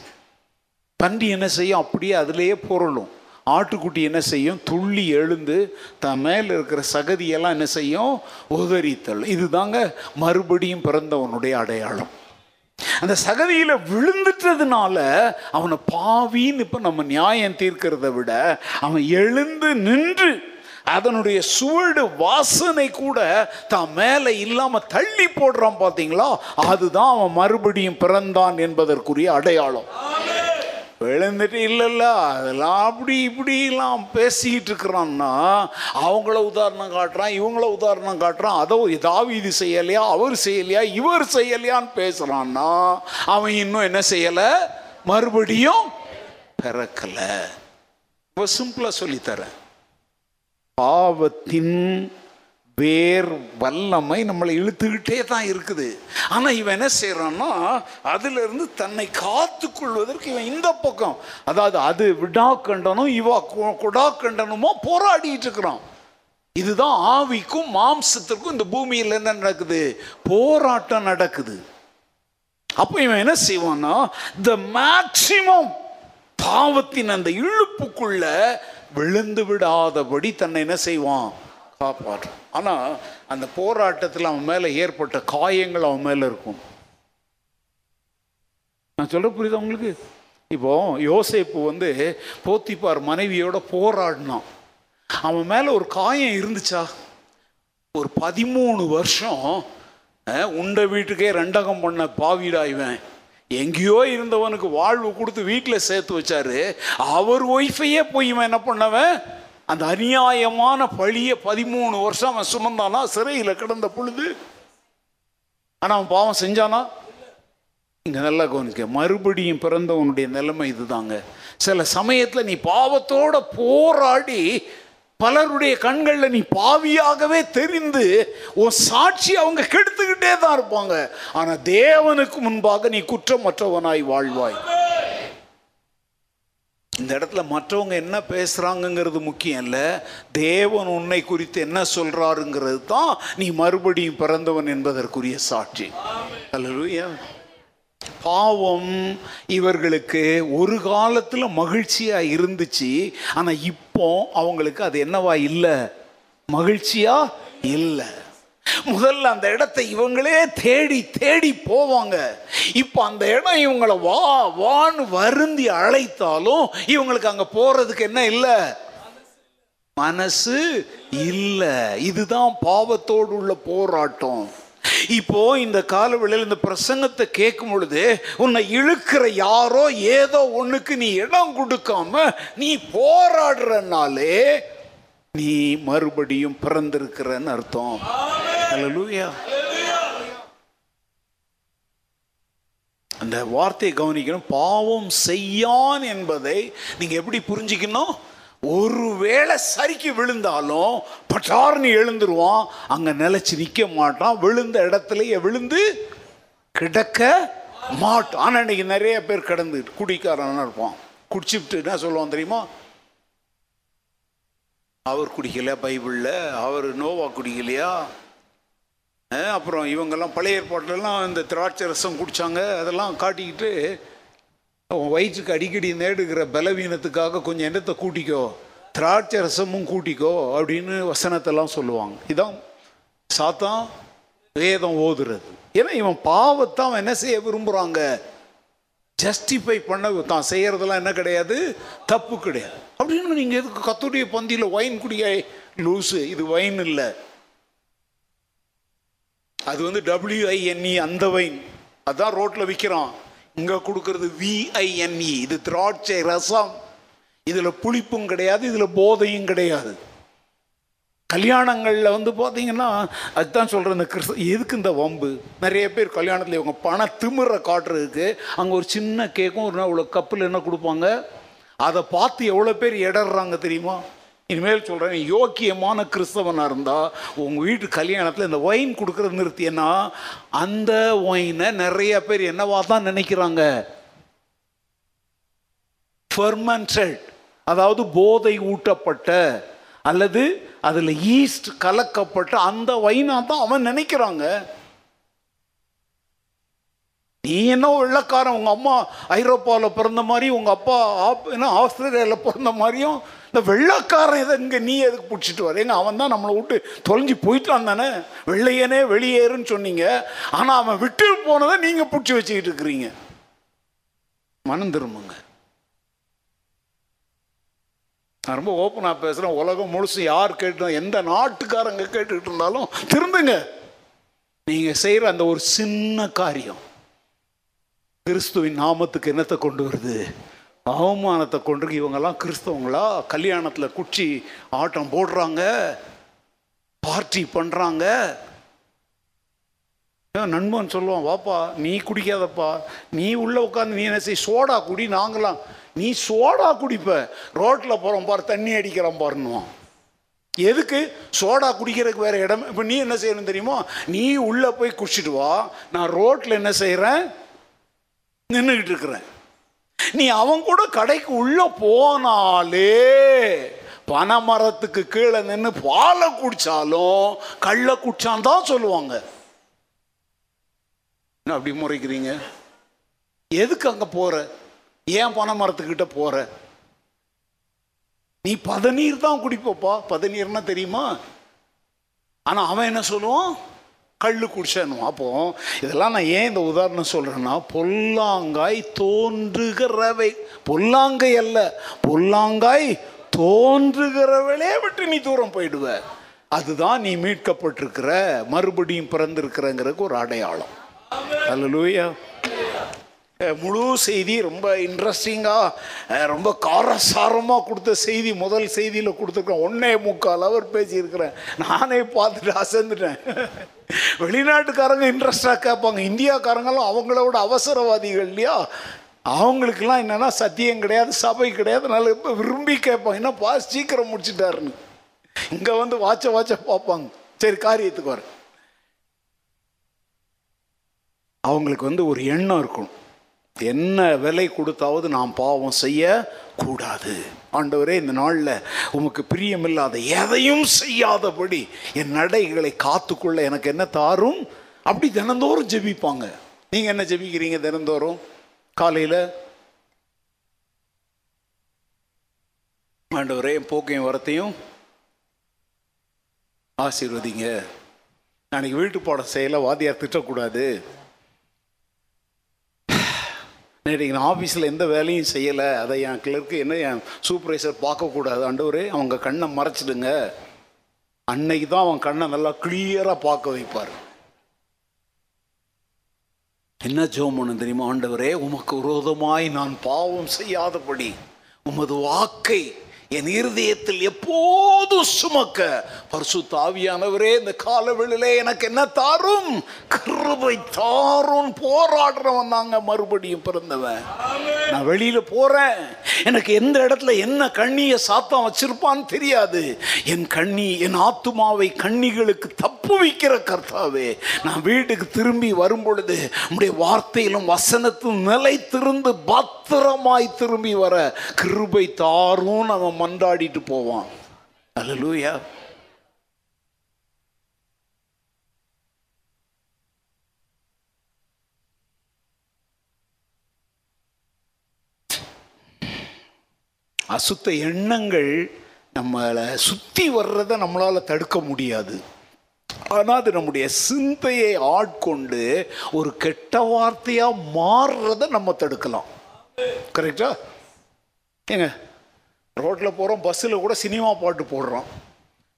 பன்றி என்ன செய்யும்? அப்படியே அதிலேயே புரளும். ஆட்டுக்குட்டி என்ன செய்யும்? துள்ளி எழுந்து தன் மேலே இருக்கிற சகதியெல்லாம் என்ன செய்யும்? உதறித்தல் இதுதாங்க மறுபடியும் பிறந்தவனுடைய அடையாளம். அந்த சகதியில் விழுந்துட்டதுனால அவனை பாவின்னு இப்போ நம்ம நியாயம் தீர்க்கிறத விட அவன் எழுந்து நின்று அதனுடைய சுவடு வாசனை கூட தான் மேலே இல்லாமல் தள்ளி போடுறான் பார்த்தீங்களா அதுதான் அவன் மறுபடியும் பிறந்தான் என்பதற்குரிய அடையாளம். விழுந்துட்டு இல்லைல்ல அதெல்லாம் அப்படி இப்படிலாம் பேசிக்கிட்டு இருக்கிறான்னா அவங்கள உதாரணம் காட்டுறான் இவங்கள உதாரணம் காட்டுறான் அதை ஏதாவது இது செய்யலையா அவர் செய்யலையா இவர் செய்யலையான்னு பேசுகிறான்னா அவன் இன்னும் என்ன செய்யலை? மறுபடியும் பிறக்கலை. இப்போ சிம்பிளாக சொல்லித்தரேன். பாவத்தின் வேர் வல்லமை நம்மளை இழுத்துக்கிட்டே தான் இருக்குது. ஆனால் இவன் என்ன செய்கிறான்னா அதிலிருந்து தன்னை காத்து கொள்வதற்கு இவன் இந்த பக்கம். அதாவது அது விடா கண்டனும் இவா குடா கண்டனமோ போராடிட்டு இருக்கிறான். இதுதான் ஆவிக்கும் மாம்சத்திற்கும் இந்த பூமியில் என்ன நடக்குது? போராட்டம் நடக்குது. அப்போ இவன் என்ன செய்வான்னா த மேக்சிமம் பாவத்தின் அந்த இழுப்புக்குள்ள விழுந்து விடாதபடி தன்னை என்ன செய்வான்? காப்பாற்றும் ஆனால் அந்த போராட்டத்தில் அவன் மேலே ஏற்பட்ட காயங்கள் அவன் மேலே இருக்கும். நான் சொல்ல புரியுது உங்களுக்கு? இப்போ யோசேப்பு வந்து போத்திப்பார் மனைவியோட போராடினான். அவன் மேலே ஒரு காயம் இருந்துச்சா? ஒரு பதிமூணு வருஷம் உண்டை உண்ட வீட்டுக்கே ரெண்டகம் பண்ண பாவிடா இவன். எங்கேயோ இருந்தவனுக்கு வாழ்வு கொடுத்து வீட்டில் சேர்த்து வச்சாரு. அவர் ஒய்ஃபையே போய் இவன் என்ன பண்ணவன்? அந்த அநியாயமான பழியை பதிமூணு வருஷம் அவன் சுமந்தானா? சிறையில் கிடந்த பொழுது. ஆனால் அவன் பாவம் செஞ்சானா? இங்கே நல்லா கவனிக்க மறுபடியும் பிறந்தவனுடைய நிலைமை இதுதாங்க. சில சமயத்தில் நீ பாவத்தோட போராடி பலருடைய கண்களில் நீ பாவியாகவே தெரிந்து உன் சாட்சி அவங்க கெடுத்துக்கிட்டே தான் இருப்பாங்க. ஆனால் தேவனுக்கு முன்பாக நீ குற்றமற்றவனாய் வாழ்வாய். இந்த இடத்துல மற்றவங்க என்ன பேசுறாங்கங்கிறது முக்கியம் இல்லை. தேவன் உன்னை குறித்து என்ன சொல்றாருங்கிறது தான் நீ மறுபடியும் பிறந்தவன் என்பதற்குரிய சாட்சி. அல்லேலூயா பாவம் இவர்களுக்கு ஒரு காலத்தில் மகிழ்ச்சியாக இருந்துச்சு. ஆனால் இப்போ அவங்களுக்கு அது என்னவா இல்லை? மகிழ்ச்சியா இல்லை. முதல்ல அந்த இடத்தை இவங்களே தேடி தேடி போவாங்க. இப்போ அந்த இடம் இவங்களை வா வான்னு வருந்தி அழைத்தாலும் இவங்களுக்கு அங்கே போறதுக்கு என்ன இல்லை? மனசு இல்லை. இதுதான் பாவத்தோடு உள்ள போராட்டம். இப்போ இந்த காலவெளியில் இந்த பிரசங்கத்தை கேட்கும் பொழுது உன்னை இழுக்கிற யாரோ ஏதோ ஒண்ணுக்கு நீ இடம் கொடுக்காம நீ போராடுறனாலே நீ மறுபடியும் பிறந்திருக்கிறன்னு அர்த்தம். லூயா அந்த வார்த்தையை கவனிக்கணும். பாவம் செய்யான் என்பதை நீங்க எப்படி புரிஞ்சுக்கணும்? ஒருவேளை சரிக்கு விழுந்தாலும் பட்டார்னு எழுந்துருவான். அங்க நிலைச்சு நிக்க மாட்டான். விழுந்த இடத்துலயே விழுந்து கிடக்க மாட்டான். ஆனா இன்னைக்கு நிறைய பேர் கிடந்து குடிக்காரனா இருப்பான். குடிச்சுட்டு என்ன சொல்லுவான் தெரியுமா? அவர் குடிக்கல பைபிளில். அவர் நோவா குடிக்கலையா? அப்புறம் இவங்கெல்லாம் பழைய ஏற்பாட்டிலலாம் இந்த திராட்சை ரசம் குடித்தாங்க அதெல்லாம் காட்டிக்கிட்டு அவன் வயிற்றுக்கு அடிக்கடி நேடுகிற பலவீனத்துக்காக கொஞ்சம் எண்ணத்தை கூட்டிக்கோ? திராட்சை ரசமும் கூட்டிக்கோ அப்படின்னு வசனத்தெல்லாம் சொல்லுவாங்க. இதான் சாத்தான் வேதம் ஓதுறது. ஏன்னா இவன் பாவத்தை அவன் என்ன செய்ய விரும்புகிறாங்க ஜஸ்டிஃபை பண்ண தான் செய்கிறதெல்லாம் என்ன கிடையாது? தப்பு கிடையாது. அப்படின்னு நீங்கள் எதுக்கு கத்துடைய பந்தியில் ஒயின் குடியாய் லூஸு இது ஒயின் இல்லை. அது வந்து டபிள்யூஐஎன்இ அந்த வைன் அதான் ரோட்டில் விற்கிறோம் இங்கே கொடுக்கறது விஐஎன்இ இது திராட்சை ரசம். இதில் புளிப்பும் கிடையாது இதில் போதையும் கிடையாது. கல்யாணங்களில் வந்து பார்த்தீங்கன்னா அதுதான் சொல்கிறேன் இந்த கிறிஸ்து எதுக்கு இந்த வம்பு? நிறைய பேர் கல்யாணத்தில் இவங்க பண திமிர காட்டுறதுக்கு அங்கே ஒரு சின்ன கேக்கும் ஒரு இவ்வளோ கப்பில் என்ன கொடுப்பாங்க? அதை பார்த்து எவ்வளோ பேர் இடறாங்க தெரியுமா? இனிமேல் சொல்கிறேன் யோக்கியமான கிறிஸ்தவனாக இருந்தால் உங்கள் வீட்டு கல்யாணத்தில் இந்த ஒயின் கொடுக்குறது நிறுத்தியன்னா அந்த ஒயினை நிறைய பேர் என்னவா தான் நினைக்கிறாங்க? ஃபெர்மெண்டட் அதாவது போதை ஊட்டப்பட்ட அல்லது அதில் ஈஸ்ட் கலக்கப்பட்ட அந்த வைனா தான் அவன் நினைக்கிறாங்க. நீ என்ன வெள்ளக்காரன்? உங்கள் அம்மா ஐரோப்பாவில் பிறந்த மாதிரி உங்கள் அப்பா ஆப் என்ன ஆஸ்திரேலியாவில் பிறந்த மாதிரியும் இந்த வெள்ளக்காரன் இதை இங்கே நீ எதுக்கு பிடிச்சிட்டு வர? ஏங்க அவன் தான் நம்மளை விட்டு தொலைஞ்சு போயிட்டான் தானே? வெள்ளையனே வெளியேறுன்னு சொன்னீங்க. ஆனால் அவன் விட்டு போனதை நீங்கள் பிடிச்சி வச்சுக்கிட்டு இருக்கிறீங்க. மனம் திரும்புங்க. நான் ரொம்ப ஓப்பனாக பேசுகிறேன் உலகம் முழுசும் யார் கேட்டு எந்த நாட்டுக்காரங்க கேட்டுக்கிட்டு இருந்தாலும் திரும்புங்க நீங்கள் செய்கிற அந்த ஒரு சின்ன காரியம் கிறிஸ்துவின் நாமத்துக்கு என்னத்தை கொண்டு வருது? அவமானத்தை கொண்டு இவங்கெல்லாம் கிறிஸ்தவங்களா? கல்யாணத்தில் குச்சி ஆட்டம் போடுறாங்க பார்ட்டி பண்ணுறாங்க ஏன் நண்பன் சொல்லுவான் வாப்பா நீ குடிக்காதப்பா. நீ உள்ளே உட்காந்து நீ என்ன செய்? சோடா குடி நாங்களாம் நீ சோடா குடிப்ப. ரோட்டில் போகிறோம் பார் தண்ணி அடிக்கிறோம் பாருன்னுவான் எதுக்கு? சோடா குடிக்கிறதுக்கு வேற இடம். இப்போ நீ என்ன செய்யணும் தெரியுமா? நீ உள்ளே போய் குடிச்சிட்டு வா. நான் ரோட்டில் என்ன செய்கிறேன் நின்றுக்கிட்டு இருக்கிறேன். நீ அவன் கூட கடைக்கு உள்ளே போனாலே பனைமரத்துக்கு கீழே நின்று பாலை குடித்தாலும் கள்ள குடிச்சான் தான் சொல்லுவாங்க. என்ன அப்படி முறைக்கிறீங்க? எதுக்கு அங்கே போகிற ஏன் பனை மரத்துக்கிட்ட போற? நீ பதநீர் தான் குடிப்பப்பா. பதநீர்னா தெரியுமா? ஆனா அவன் என்ன சொல்லுவான்? கள்ளு குடிச்சனும் அப்போ இதெல்லாம் நான் ஏன் இந்த உதாரணம் சொல்றேன்னா பொல்லாங்காய் தோன்றுகிறவை பொல்லாங்கை அல்ல பொல்லாங்காய் தோன்றுகிறவளே விட்டு நீ தூரம் போயிடுவ. அதுதான் நீ மீட்கப்பட்டிருக்கிற மறுபடியும் பிறந்திருக்கிறங்கிறதுக்கு ஒரு அடையாளம். அல்லூயா முழு செய்தி ரொம்ப இன்ட்ரெஸ்டிங்காக ரொம்ப காரசாரமாக கொடுத்த செய்தி முதல் செய்தியில் கொடுத்துருக்கேன் ஒன்னே முக்கால் அவர் பேசியிருக்கிறேன். நானே பார்த்துட்டு அசந்துட்டேன். வெளிநாட்டுக்காரங்க இன்ட்ரெஸ்டாக கேட்பாங்க. இந்தியாக்காரங்களும் அவங்களோட அவசரவாதிகள் இல்லையா? அவங்களுக்கெல்லாம் என்னென்னா சத்தியம் கிடையாது சபை கிடையாது. நல்ல விரும்பி கேட்பாங்க. என்னப்பா சீக்கிரம் முடிச்சிட்டாருன்னு. இங்கே வந்து வாட்ச வாட்ச பார்ப்பாங்க. சரி காரியத்துக்கு வர அவங்களுக்கு வந்து ஒரு எண்ணம் இருக்கணும். என்ன விலை கொடுத்தாவது நாம் பாவம் செய்ய கூடாது. ஆண்டவரே இந்த நாளில் உமக்கு பிரியமில்லாத எதையும் செய்யாதபடி என் நடைகளை காத்துக்கொள்ள எனக்கு என்ன தாரும்? அப்படி தினந்தோறும் ஜெபிப்பாங்க. நீங்கள் என்ன ஜெபிக்கிறீங்க தினந்தோறும்? காலையில்? ஆண்டவரே என் போக்கையும் வரத்தையும் ஆசீர்வதிங்க. நாளைக்கு வீட்டு பாடம் செய்யலை வாத்தியார் திட்டக்கூடாது. நேற்று நான் ஆஃபீஸில் எந்த வேலையும் செய்யலை. அதை என் கிளர்க்கு என்ன என் சூப்பர்வைசர் பார்க்கக்கூடாது. ஆண்டவரே அவங்க கண்ணை மறைச்சிடுங்க. அன்னைக்கு தான் அவன் கண்ணை நல்லா கிளியராக பார்க்க வைப்பார். என்ன ஜோம் பண்ண தெரியுமா? ஆண்டவரே உமக்கு விரோதமாய் நான் பாவம் செய்யாதபடி உமது வாக்கை என் இருதயத்தில் எப்போதும் சுமக்க பரிசு தாவியானவரே இந்த காலவெளியிலே எனக்கு என்ன தாரும்? கிருபை தாரும். போராடுறவன் தாங்க மறுபடியும் பிறந்தவன். நான் வெளியில போறேன். எனக்கு எந்த இடத்துல என்ன கண்ணியை சாத்தம் வச்சிருப்பான்னு தெரியாது. என் கண்ணி என் ஆத்துமாவை கண்ணிகளுக்கு தப்பு வைக்கிற கர்த்தாவே நான் வீட்டுக்கு திரும்பி வரும் பொழுது உடைய வார்த்தையிலும் வசனத்தும் நிலைத்திருந்து பத்திரமாய் திரும்பி வர கிருபை தாரும் நம்ம மன்றாடிட்டு போவான். அல்லூயா அசுத்த எண்ணங்கள் நம்மளை சுற்றி வர்றதை நம்மளால் தடுக்க முடியாது. ஆனால் அது நம்முடைய சிந்தையை ஆட்கொண்டு ஒரு கெட்ட வார்த்தையாக மாறுறதை நம்ம தடுக்கலாம். கரெக்டா ஏங்க ரோட்டில் போகிறோம் பஸ்ஸில் கூட சினிமா பாட்டு போடுறோம்.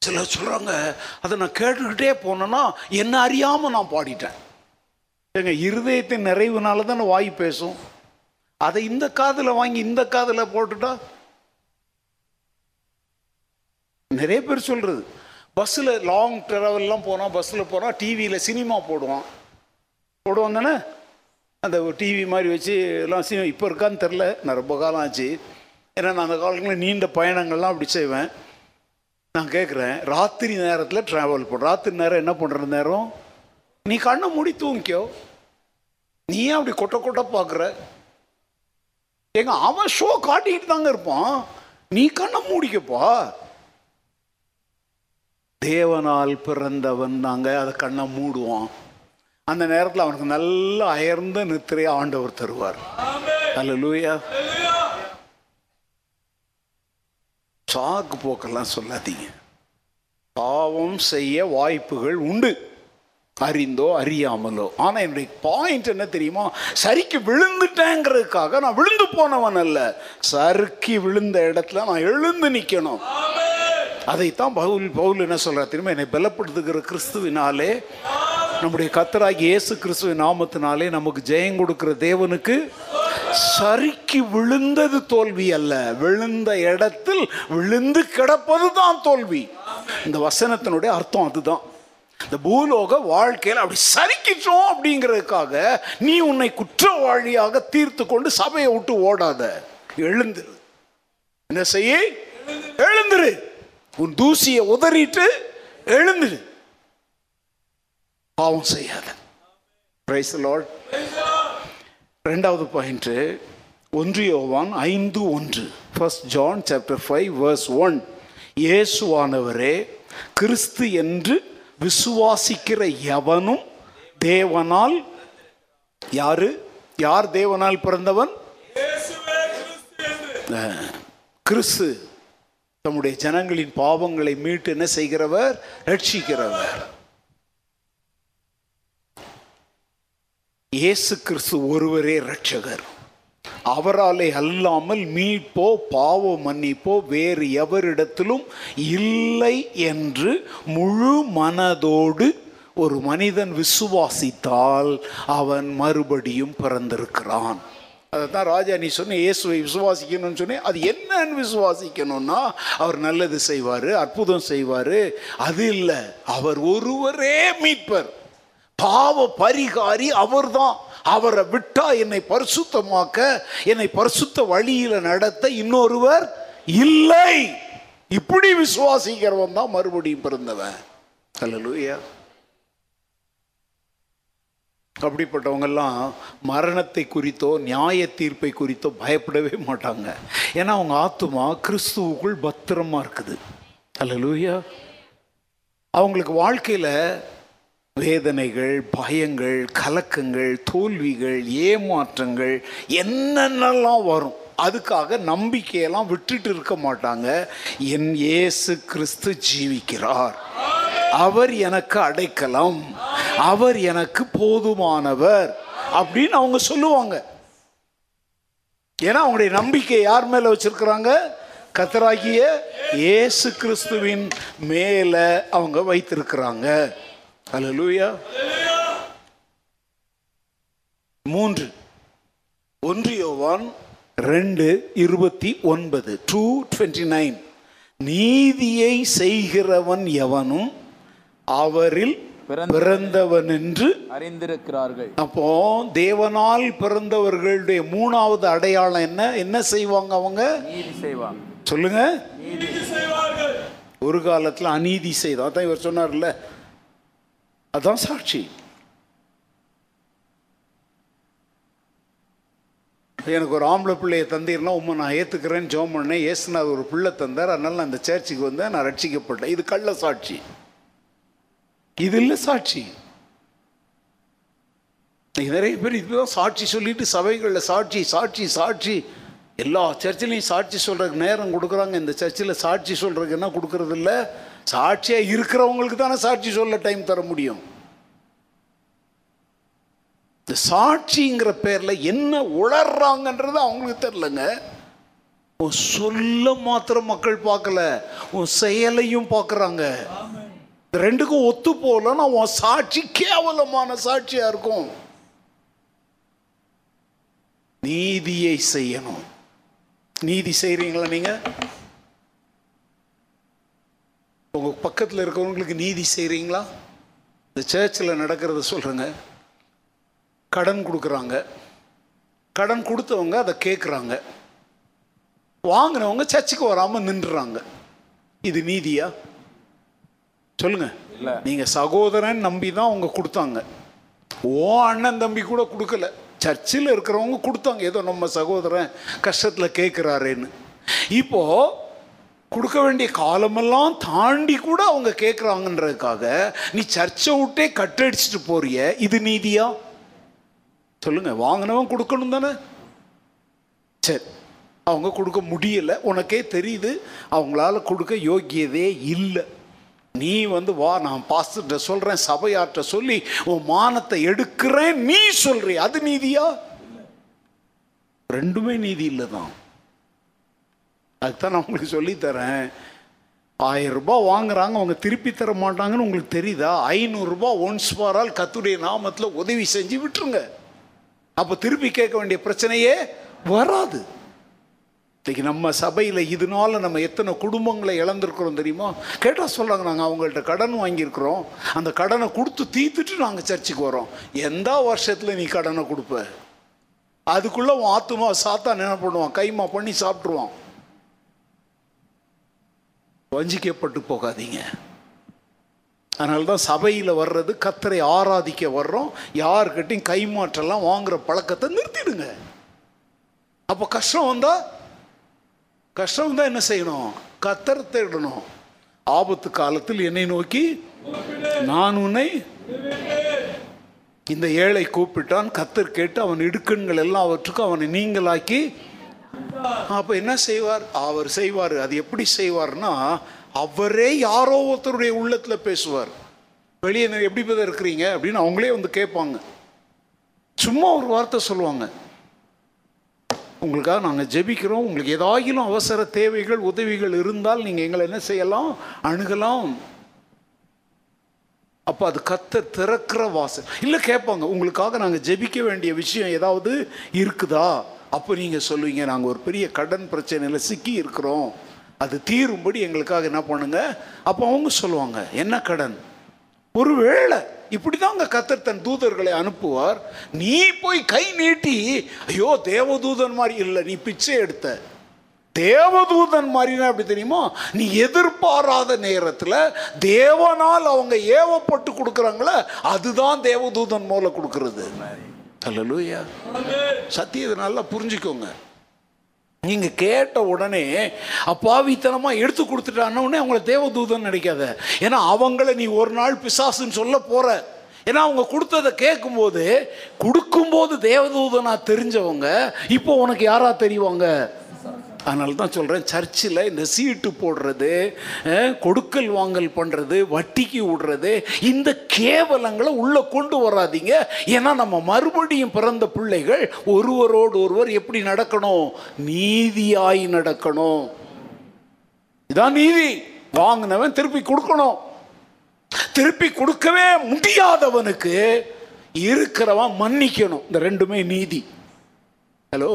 சிலர் சொல்கிறாங்க அதை நான் கேட்டுக்கிட்டே போனேன்னா என்ன அறியாமல் நான் பாடிட்டேன். எங்கள் இருதயத்தின் நிறைவுனால தானே வாய் பேசும்? அதை இந்த காதில் வாங்கி இந்த காதில் போட்டுட்டா? நிறைய பேர் சொல்கிறது பஸ்ஸில் லாங் ட்ராவல்லாம் போனால் பஸ்ஸில் போனால் டிவியில் சினிமா போடுவான். போடுவோம் தானே? அந்த டிவி மாதிரி வச்சு எல்லாம் சினிமா இப்போ இருக்கான்னு தெரில நான் ரொம்ப காலம் ஆச்சு. ஏன்னா நான் அந்த காலங்களில் நீண்ட பயணங்கள்லாம் அப்படி செய்வேன். நான் கேட்குறேன் ராத்திரி நேரத்தில் ட்ராவல் பண்ண ராத்திரி நேரம் என்ன பண்ணுற நேரம்? நீ கண்ணை மூடி தூங்கிக்கோ. நீ ஏன் அப்படி கொட்ட கொட்ட பார்க்குற எங்க அவன் ஷோ காட்டிக்கிட்டு தாங்க இருப்பான். நீ கண்ணை மூடிக்கப்பா. தேவனால் பிறந்தவன் நாங்க அதை கண்ணை மூடுவோம் அந்த நேரத்தில் அவனுக்கு நல்ல அயர்ந்த நித்திரையை ஆண்டவர் தருவார். அல்ல லூயா சாக்கு போக்கெல்லாம் சொல்லாதீங்க. பாவம் செய்ய வாய்ப்புகள் உண்டு. அறிந்தோ அறியாமலோ. ஆனால் என்னுடைய பாயிண்ட் என்ன தெரியுமா? சரிக்கு விழுந்துட்டேங்கிறதுக்காக நான் விழுந்து போனவன் அல்ல. சறுக்கி விழுந்த இடத்துல நான் எழுந்து நிற்கணும் அதைத்தான் பவுல் பவுல் என்ன சொல்ற திரும்ப என்னை பலப்படுத்துகிற கிறிஸ்துவினாலே நம்முடைய கத்தராகி இயேசு கிறிஸ்துவின் நாமத்தினாலே நமக்கு ஜெயம் கொடுக்கிற தேவனுக்கு சறுக்கி விழுந்தது தோல்வி அல்ல. விழுந்த இடத்தில் விழுந்து கிடப்பது தான் தோல்வி. இந்த வசனத்தினுடைய அர்த்தம் அதுதான். இந்த பூலோக வாழ்க்கையில் அப்படி சரிக்கிட்டோம் அப்படிங்கிறதுக்காக நீ உன்னை குற்றவாளியாக தீர்த்து கொண்டு சபையை விட்டு ஓடாத. எழுந்துரு. என்ன செய்ய? எழுந்துரு. உன் தூசியை உதறிட்டு எழுந்துரு. பாவம் செய்யாத. பிரைஸ் லார்ட் ரெண்டாவது பாயிண்ட் ஒன்று யோவான் ஐந்து ஒன்று. First John chapter five verse one இயேசுவானவரே கிறிஸ்து என்று விசுவாசிக்கிற எவனும் தேவனால் யாரு? யார் தேவனால் பிறந்தவன்? கிறிஸ்து. தம்முடைய ஜனங்களின் பாவங்களை மீட்டு என்ன செய்கிறவர்? ரட்சிக்கிறவர். இயேசு கிறிஸ்து ஒருவரே ரட்சகர் அவராலே அல்லாமல் மீட்போ பாவ மன்னிப்போ வேறு எவரிடத்திலும் இல்லை என்று முழு மனதோடு ஒரு மனிதன் விசுவாசித்தால் அவன் மறுபடியும் பிறந்திருக்கிறான். அதை தான் ராஜா நீ சொன்ன இயேசுவை விசுவாசிக்கணும்னு சொன்னேன். அது என்னன்னு விசுவாசிக்கணும்னா அவர் நல்லது செய்வார் அற்புதம் செய்வார். அது இல்லை அவர் ஒருவரே மீட்பர். பாவ பரிகாரி அவர்தான். அவரை விட்டா என்னை பரிசுத்தமாக்க என்னை பரிசுத்த வழியில நடத்த இன்னொருவர் இல்லை. இப்படி விசுவாசிக்கிறவன் தான் மறுபடியும் பிறந்தவன். அல்லேலூயா அப்படிப்பட்டவங்கெல்லாம் மரணத்தை குறித்தோ நியாய தீர்ப்பை குறித்தோ பயப்படவே மாட்டாங்க. ஏன்னா அவங்க ஆத்துமா கிறிஸ்துவுக்குள் பத்திரமா இருக்குது. அல்லேலூயா அவங்களுக்கு வாழ்க்கையில் வேதனைகள் பயங்கள் கலக்கங்கள் தோல்விகள் ஏமாற்றங்கள் என்னென்னலாம் வரும்? அதுக்காக நம்பிக்கையெல்லாம் விட்டுட்டு இருக்க மாட்டாங்க. என் இயேசு கிறிஸ்து ஜீவிக்கிறார். அவர் எனக்கு அடைக்கலம். அவர் எனக்கு போதுமானவர் அப்படின்னு அவங்க சொல்லுவாங்க. ஏன்னா அவங்களுடைய நம்பிக்கை யார் மேல வச்சிருக்கிறாங்க? கத்தராகிய இயேசு கிறிஸ்துவின் மேல அவங்க வைத்திருக்கிறாங்க. அல்லேலூயா மூன்று. ஒன்று யோவான் ரெண்டு இருபத்தி ஒன்பது டூ டுவெண்ட்டி நைன் நீதியை செய்கிறவன் எவனும் அவரில் பிறந்த- பிறந்தவன் என்று அறிந்திருக்கிறார்கள். அப்போ தேவனால் பிறந்தவர்களுடைய மூணாவது அடையாளம் என்ன? என்ன செய்வாங்க அவங்க? செய்வாங்க. சொல்லுங்க. நீதி ஒரு காலத்துல அநீதி செய்தோம் அதான் இவர் சொன்னார்ல அதுதான் சாட்சி எனக்கு ஒரு ஆம்பளை பிள்ளையை தந்தீர்னா உண்மை நான் ஏற்றுக்கிறேன்னு ஜோம் பண்ணேன். ஏசுநாத் ஒரு பிள்ளை தந்தார். அதனால நான் அந்த சர்ச்சுக்கு வந்தேன். நான் ரட்சிக்கப்பட்டேன். இது கள்ள சாட்சி. இது இல்லை சாட்சி. நிறைய பேர் இதுதான் சாட்சி சொல்லிட்டு சபைகளில் சாட்சி சாட்சி சாட்சி. எல்லா சர்ச்சிலையும் சாட்சி சொல்கிறதுக்கு நேரம் கொடுக்குறாங்க. இந்த சர்ச்சில் சாட்சி சொல்கிறதுக்கு என்ன கொடுக்கறது சாட்சியாக இருக்கிறவங்களுக்கு தானே சாட்சி சொல்ல டைம் தர முடியும். இந்த சாட்சிங்கிற பேரில் என்ன உளர்றாங்கன்றது அவங்களுக்கு தெரிலங்க உன் சொல்ல மாத்திரம் மக்கள் பார்க்கல. உன் செயலையும் பார்க்குறாங்க. ரெண்டுக்கும் ஒத்து போகலன்னா உன் சாட்சி கேவலமான சாட்சியாக இருக்கும். நீதியை செய்யணும். நீதி செய்கிறீங்களா நீங்கள் உங்க பக்கத்தில் இருக்கிறவங்களுக்கு நீதி செய்றீங்களா? இந்த சர்ச்சில் நடக்கிறத சொல்றேங்க. கடன் கொடுக்குறாங்க. கடன் கொடுத்தவங்க அதை கேட்குறாங்க வாங்கினவங்க சர்ச்சுக்கு வராமல் நின்றுறாங்க. இது நீதியா? சொல்லுங்க. இல்ல. நீங்க சகோதரன் நம்பி தான் அவங்க கொடுத்தாங்க. ஓ அண்ணன் தம்பி கூட கொடுக்கல. சர்ச்சில் இருக்கிறவங்க கொடுத்தாங்க. ஏதோ நம்ம சகோதரன் கஷ்டத்தில் கேட்குறாருன்னு இப்போ கொடுக்க வேண்டிய காலமெல்லாம் தாண்டி கூட அவங்க கேட்குறாங்கன்றதுக்காக நீ சர்ச்சை விட்டே கட்டடிச்சிட்டு போறிய? இது நீதியா? சொல்லுங்க வாங்கினவன் கொடுக்கணும் தானே. சரி அவங்க கொடுக்க முடியல. உனக்கே தெரியுது அவங்களால கொடுக்க யோக்கியதே இல்லை. நீ வந்து வா நான் பாஸ்டர்கிட்ட சொல்கிறேன் சபையார்கிட்ட சொல்லி உன் மானத்தை எடுக்கிறேன் நீ சொல்றிய? அது நீதியா? ரெண்டுமே நீதி இல்லை தான் அதுதான் நான் உங்களுக்கு சொல்லித் தரேன். ஆயிரம் ரூபாய் வாங்குறாங்க அவங்க திருப்பி தர மாட்டாங்கன்னு உங்களுக்கு தெரியுதா? ஐநூறுரூபா ஒன்ஸ் பாரால் கத்துடைய நாமத்தில் உதவி செஞ்சு விட்டுருங்க. அப்போ திருப்பி கேட்க வேண்டிய பிரச்சனையே வராது. இன்றைக்கி நம்ம சபையில் இதனால நம்ம எத்தனை குடும்பங்களை இழந்திருக்கிறோம் தெரியுமா? கேட்டால் சொல்கிறாங்க நாங்கள் அவங்கள்ட்ட கடன் வாங்கியிருக்கிறோம். அந்த கடனை கொடுத்து தீர்த்துட்டு நாங்கள் சர்ச்சுக்கு வரோம். எந்த வருஷத்தில் நீ கடனை கொடுப்ப? அதுக்குள்ளே உன் ஆத்துமா சாத்தான் என்ன பண்ணுவான்? கைமா பண்ணி சாப்பிட்ருவான் வஞ்சிக்கப்பட்டு போகாதீங்க. அதனால தான் சபையில் வர்றது கத்தரை ஆராதிக்க வர்றோம். யாருக்கிட்டையும் கைமாற்றெல்லாம் வாங்குற பழக்கத்தை நிறுத்திடுங்க. அப்போ கஷ்டம் வந்தா கஷ்டம் தான் என்ன செய்யணும்? கத்தரை தேடணும். ஆபத்து காலத்தில் என்னை நோக்கி நான் உன்னை இந்த ஏழை கூப்பிட்டான். கத்தர் கேட்டு அவன் இடுக்கண்கள் எல்லாம் அவற்றுக்கு அவனை நீங்களாக்கி அப்போ என்ன செய்வார்? அவர் செய்வார். அது எப்படி செய்வார்னா அவரே யாரோ ஒருத்தருடைய உள்ளத்தில் பேசுவார். வெளியே எப்படி பேர் இருக்கிறீங்க? அப்படின்னு அவங்களே வந்து கேட்பாங்க. சும்மா ஒரு வார்த்தை சொல்லுவாங்க. உங்களுக்காக நாங்கள் ஜெபிக்கிறோம். உங்களுக்கு ஏதாயிலும் அவசர தேவைகள் உதவிகள் இருந்தால் நீங்கள் எங்களை என்ன செய்யலாம்? அணுகலாம். அப்போ அது கத்த திறக்கிற வாசல். இல்லை கேட்பாங்க. உங்களுக்காக நாங்கள் ஜெபிக்க வேண்டிய விஷயம் ஏதாவது இருக்குதா? அப்போ நீங்கள் சொல்லுவீங்க நாங்கள் ஒரு பெரிய கடன் பிரச்சனையில் சிக்கி இருக்கிறோம். அது தீரும்படி எங்களுக்காக என்ன பண்ணுங்க? அப்போ அவங்க சொல்லுவாங்க என்ன கடன்? ஒருவேளை இப்படிதாங்க கத்தர் தன் தூதர்களை அனுப்புவார். நீ போய் கை நீட்டி ஐயோ தேவதூதன் மாதிரி இல்லை நீ பிச்சை எடுத்த. தேவதூதன் மாதிரினா எப்படி தெரியுமா? நீ எதிர்பாராத நேரத்தில் தேவனால் அவங்க ஏவப்பட்டு கொடுக்குறாங்களே அதுதான் தேவதூதன் மூல கொடுக்கறது. அல்லேலூயா சத்தியத்தை நல்லா புரிஞ்சுக்கோங்க. நீங்கள் கேட்ட உடனே அப்பாவித்தனமாக எடுத்து கொடுத்துட்டான உடனே அவங்கள தேவதூதன் நினைக்காத. ஏன்னா அவங்கள நீ ஒரு நாள் பிசாசுன்னு சொல்ல போகிற ஏன்னா அவங்க கொடுத்ததை கேட்கும்போது கொடுக்கும்போது தேவதூதனாக தெரிஞ்சவங்க இப்போ உனக்கு யாராக தெரிவாங்க? அதனால தான் சொல்கிறேன் சர்ச்சில் இந்த சீட்டு போடுறது கொடுக்கல் வாங்கல் பண்ணுறது வட்டிக்கு விடுறது இந்த கேவலங்களை உள்ளே கொண்டு வராதீங்க. ஏன்னா நம்ம மறுபடியும் பிறந்த பிள்ளைகள் ஒருவரோடு ஒருவர் எப்படி நடக்கணும்? நீதியாய் நடக்கணும். இதான் நீதி. வாங்கினவன் திருப்பி கொடுக்கணும். திருப்பி கொடுக்கவே முடியாதவனுக்கு இருக்கிறவன் மன்னிக்கணும். இந்த ரெண்டுமே நீதி. ஹலோ?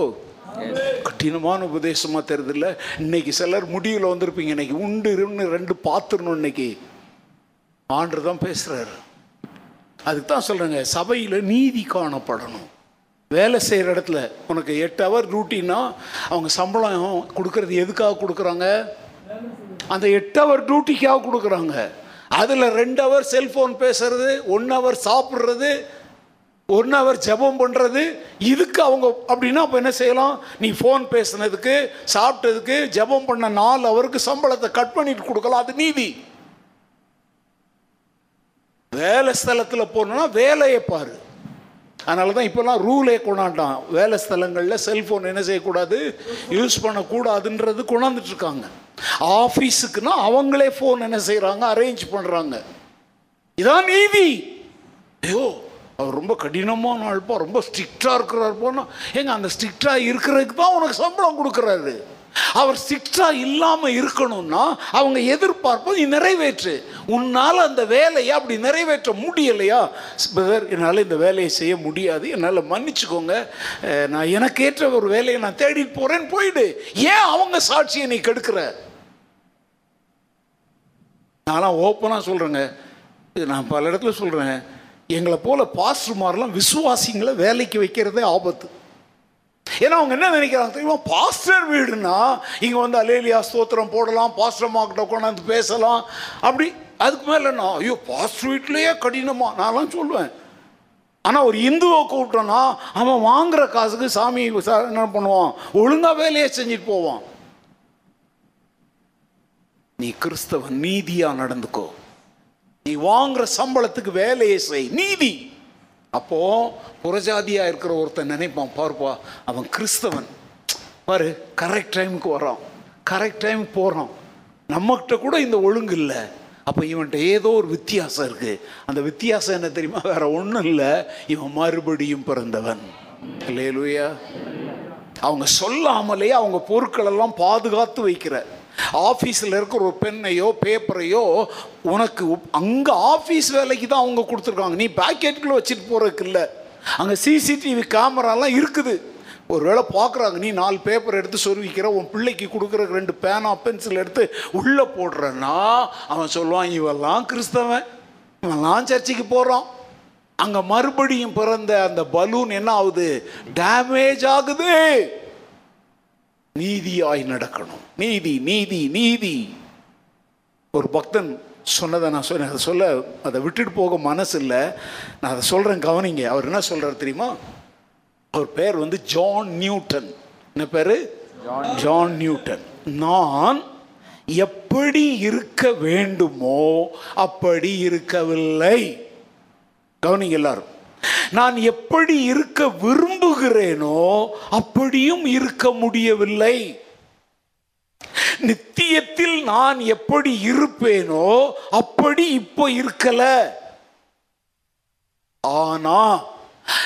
கடினமான உபதேசமாக தெரியுதுல்ல? இன்னைக்கு சிலர் முடிவில் வந்திருப்பீங்க. இன்னைக்கு உண்டு இருன்னு ரெண்டு பார்த்துடணும் இன்னைக்கு. ஆண்டு தான் பேசுகிறாரு அதுக்கு தான் சொல்கிறேங்க சபையில் நீதி காணப்படணும். வேலை செய்கிற இடத்துல உனக்கு எட்டு ஹவர் டியூட்டின்னா அவங்க சம்பளம் கொடுக்கறது எதுக்காக கொடுக்குறாங்க? அந்த எட்டு ஹவர் டியூட்டிக்காக கொடுக்குறாங்க. அதில் ரெண்டு ஹவர் செல்ஃபோன் பேசுறது ஒன் ஹவர் சாப்பிட்றது ஒன் ஹவர் ஜெபம் பண்ணுறது இதுக்கு அவங்க அப்படின்னா அப்போ என்ன செய்யலாம்? நீ ஃபோன் பேசுனதுக்கு சாப்பிட்டதுக்கு ஜெபம் பண்ண நாலு அவருக்கு சம்பளத்தை கட் பண்ணிட்டு கொடுக்கலாம். அது நீதி. வேலை ஸ்தலத்தில் போனோம்னா வேலையை பாரு. அதனால தான் இப்போல்லாம் ரூலே கொண்டாண்டான். வேலை ஸ்தலங்களில் செல்ஃபோன் என்ன செய்யக்கூடாது? யூஸ் பண்ணக்கூடாதுன்றது கொண்டாந்துட்டுருக்காங்க ஆஃபீஸுக்குன்னா அவங்களே ஃபோன் என்ன செய்கிறாங்க அரேஞ்ச் பண்ணுறாங்க இதான் நீதி. ஐயோ. அவர் ரொம்ப கடினமான ஆள்ப்பா ரொம்ப ஸ்ட்ரிக்டாக போனால் ஏங்க அந்த ஸ்ட்ரிக்டாக இருக்கிறதுக்கு தான் உனக்கு சம்பளம் கொடுக்குறாரு. அவர் ஸ்ட்ரிக்டாக இல்லாமல் இருக்கணும்னா அவங்க எதிர்பார்ப்பை நீ நிறைவேற்று. உன்னால் அந்த வேலையை அப்படி நிறைவேற்ற முடியலையா? பிரதர் என்னால் இந்த வேலையை செய்ய முடியாது. என்னால் மன்னிச்சுக்கோங்க. நான் எனக்கேற்ற ஒரு வேலையை நான் தேடிட்டு போகிறேன்னு போயிடு. ஏன் அவங்க சாட்சியை நீ கெடுக்கிற? நான்லாம் ஓப்பனாக சொல்கிறேங்க இது நான் பல இடத்துல சொல்கிறேன் எங்களை போல பாஸ்டர்மாரெலாம் விசுவாசிங்களை வேலைக்கு வைக்கிறதே ஆபத்து. ஏன்னா அவங்க என்ன நினைக்கிறாங்க தெரியுமா? பாஸ்டர் வீடுனா இங்கே வந்து அலேலியா ஸ்தோத்திரம் போடலாம் பாஸ்டர் மாக்கிட்ட உட்காந்து பேசலாம். அப்படி அதுக்கு மேலே நான் ஐயோ பாஸ்டர் வீட்லேயே கடினமாக நான்லாம் சொல்லுவேன் ஆனால் ஒரு இந்துவை கூப்பிட்டோன்னா அவன் வாங்குற காசுக்கு சாமி என்ன பண்ணுவான்? ஒழுங்காக வேலையை செஞ்சுட்டு போவான். நீ கிறிஸ்தவன் நீதியாக நடந்துக்கோ. நீ வாங்குற சம்பளத்துக்கு வேலையை செய். நீதி. அப்போ புறஜாதியா இருக்கிற ஒருத்தன் நினைப்பான் பாருப்பா அவன் கிறிஸ்தவன். பாரு கரெக்ட் டைமுக்கு வரான். கரெக்ட் டைம் போகிறான் நம்மகிட்ட கூட இந்த ஒழுங்கு இல்லை. அப்போ இவன்கிட்ட ஏதோ ஒரு வித்தியாசம் இருக்கு. அந்த வித்தியாசம் என்ன தெரியுமா? வேற ஒன்றும் இல்லை. இவன் மறுபடியும் பிறந்தவன். இல்லையா அவங்க சொல்லாமலே அவங்க பொருட்களெல்லாம் பாதுகாத்து வைக்கிற ஆஃபீஸில் இருக்கிற ஒரு பெண்ணையோ பேப்பரையோ உனக்கு அங்கே ஆஃபீஸ் வேலைக்கு தான் அவங்க கொடுத்துருக்காங்க. நீ பேக்கெட்டுக்குள்ளே வச்சுட்டு போகிறதுக்கு இல்லை. அங்கே சிசிடிவி கேமராலாம் இருக்குது. ஒருவேளை பார்க்குறாங்க நீ நாலு பேப்பர் எடுத்து சொருவிக்கிற உன் பிள்ளைக்கு கொடுக்குற ரெண்டு பேனா பென்சில் எடுத்து உள்ளே போடுறன்னா அவன் சொல்லுவான் இவெல்லாம் கிறிஸ்தவன். இவெல்லாம் சர்ச்சுக்கு போகிறான் அங்கே மறுபடியும் பிறந்த அந்த பலூன் என்ன ஆகுது? டேமேஜ் ஆகுது. நீதியாய் நடக்கணும். நீதி நீதி நீதி. ஒரு பக்தன் சொன்னதை நான் சொன்னேன் அதை சொல்ல அதை விட்டுட்டு போக மனசு இல்லை நான் அதை சொல்கிறேன் கவனிங்க. அவர் என்ன சொல்கிறார் தெரியுமா? அவர் பேர் வந்து ஜான் நியூட்டன் என்ன பேர்? ஜான் நியூட்டன் நான் எப்படி இருக்க வேண்டுமோ அப்படி இருக்கவில்லை. கவனிங்க எல்லாரும். நான் எப்படி இருக்க விரும்புகிறேனோ அப்படியும் இருக்க முடியவில்லை. நித்தியத்தில் நான் எப்படி இருப்பேனோ அப்படி இப்போ இருக்கல. ஆனா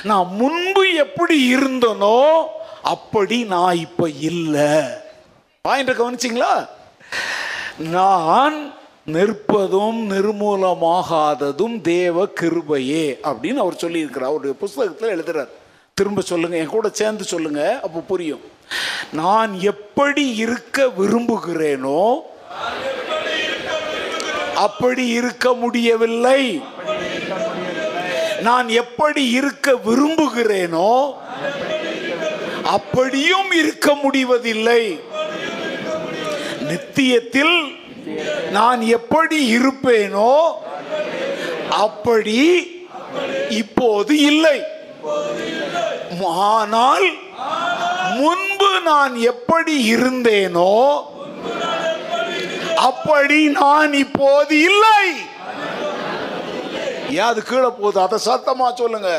நான் முன்பு எப்படி இருந்தனோ அப்படி நான் இப்ப இல்லை. பாயிண்ட் கவனிச்சிங்களா? நான் நிற்பதும் நிர்மூலமாகாததும் தேவ கிருபையே அப்படின்னு அவர் சொல்லியிருக்கிறார். அவருடைய புஸ்தகத்தில் எழுதுறார். திரும்ப சொல்லுங்க என் கூட சேர்ந்து சொல்லுங்க அப்போ புரியும். நான் எப்படி இருக்க விரும்புகிறேனோ அப்படி இருக்க முடியவில்லை. நான் எப்படி இருக்க விரும்புகிறேனோ அப்படியும் இருக்க முடிவதில்லை. நித்தியத்தில் நான் எப்படி இருப்பேனோ அப்படி இப்போது இல்லை. ஆனால் முன்பு நான் எப்படி இருந்தேனோ அப்படி நான் இப்போது இல்லை. ஏன் அது கீழே போகுது? அதை சத்தமா சொல்லுங்க.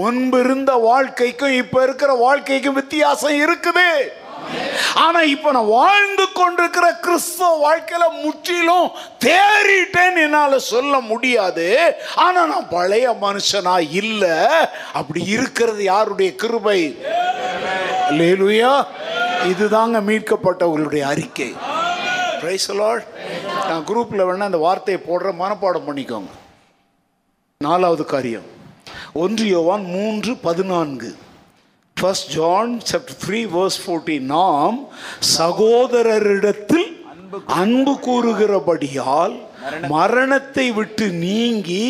முன்பு இருந்த வாழ்க்கைக்கும் இப்ப இருக்கிற வாழ்க்கைக்கும் வித்தியாசம் இருக்குது. ஆனா இப்ப நான் வாழ்ந்து கொண்டிருக்கிற கிறிஸ்தவ வாழ்க்கையில முற்றிலும் தேறிட்டேன்னு என்னால சொல்ல முடியாது. ஆனா நான் பழைய மனுஷனா இல்ல. அப்படி இருக்கிறது யாருடைய கிருபை? லேலுயா இதுதாங்க மீட்கப்பட்டவர்களுடைய அறிக்கை. நான் குரூப்ல வேணா அந்த வார்த்தையை போடுற மனப்பாடம் பண்ணிக்கோங்க. நாலாவது காரியம். ஒன்று யோவான் மூன்று பதினான்கு. First John chapter three verse fourteen நாம் சகோதரரிடத்தில் அன்பு கூறுகிறபடியால் மரணத்தை விட்டு நீங்கி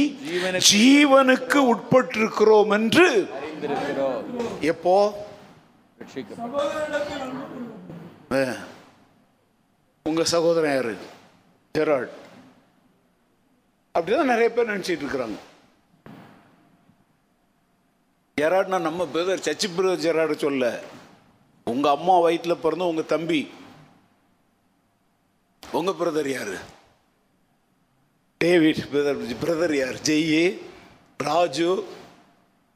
ஜீவனுக்கு உட்பட்டிருக்கிறோம் என்று எப்போ. உங்க சகோதரன் யாரு? ஜெரால்ட். அப்படிதான் நிறைய பேர் நினைச்சிட்டு இருக்கிறாங்க. ஜெராட்னா நம்ம பிரதர் சச்சி பிரதர் ஜெராடு சொல்ல உங்க அம்மா வயிற்றுல பிறந்த உங்க தம்பி. உங்க பிரதர் யாரு? டேவிட் பிரதர் பிரதர் யார்? ஜெய்யி ராஜு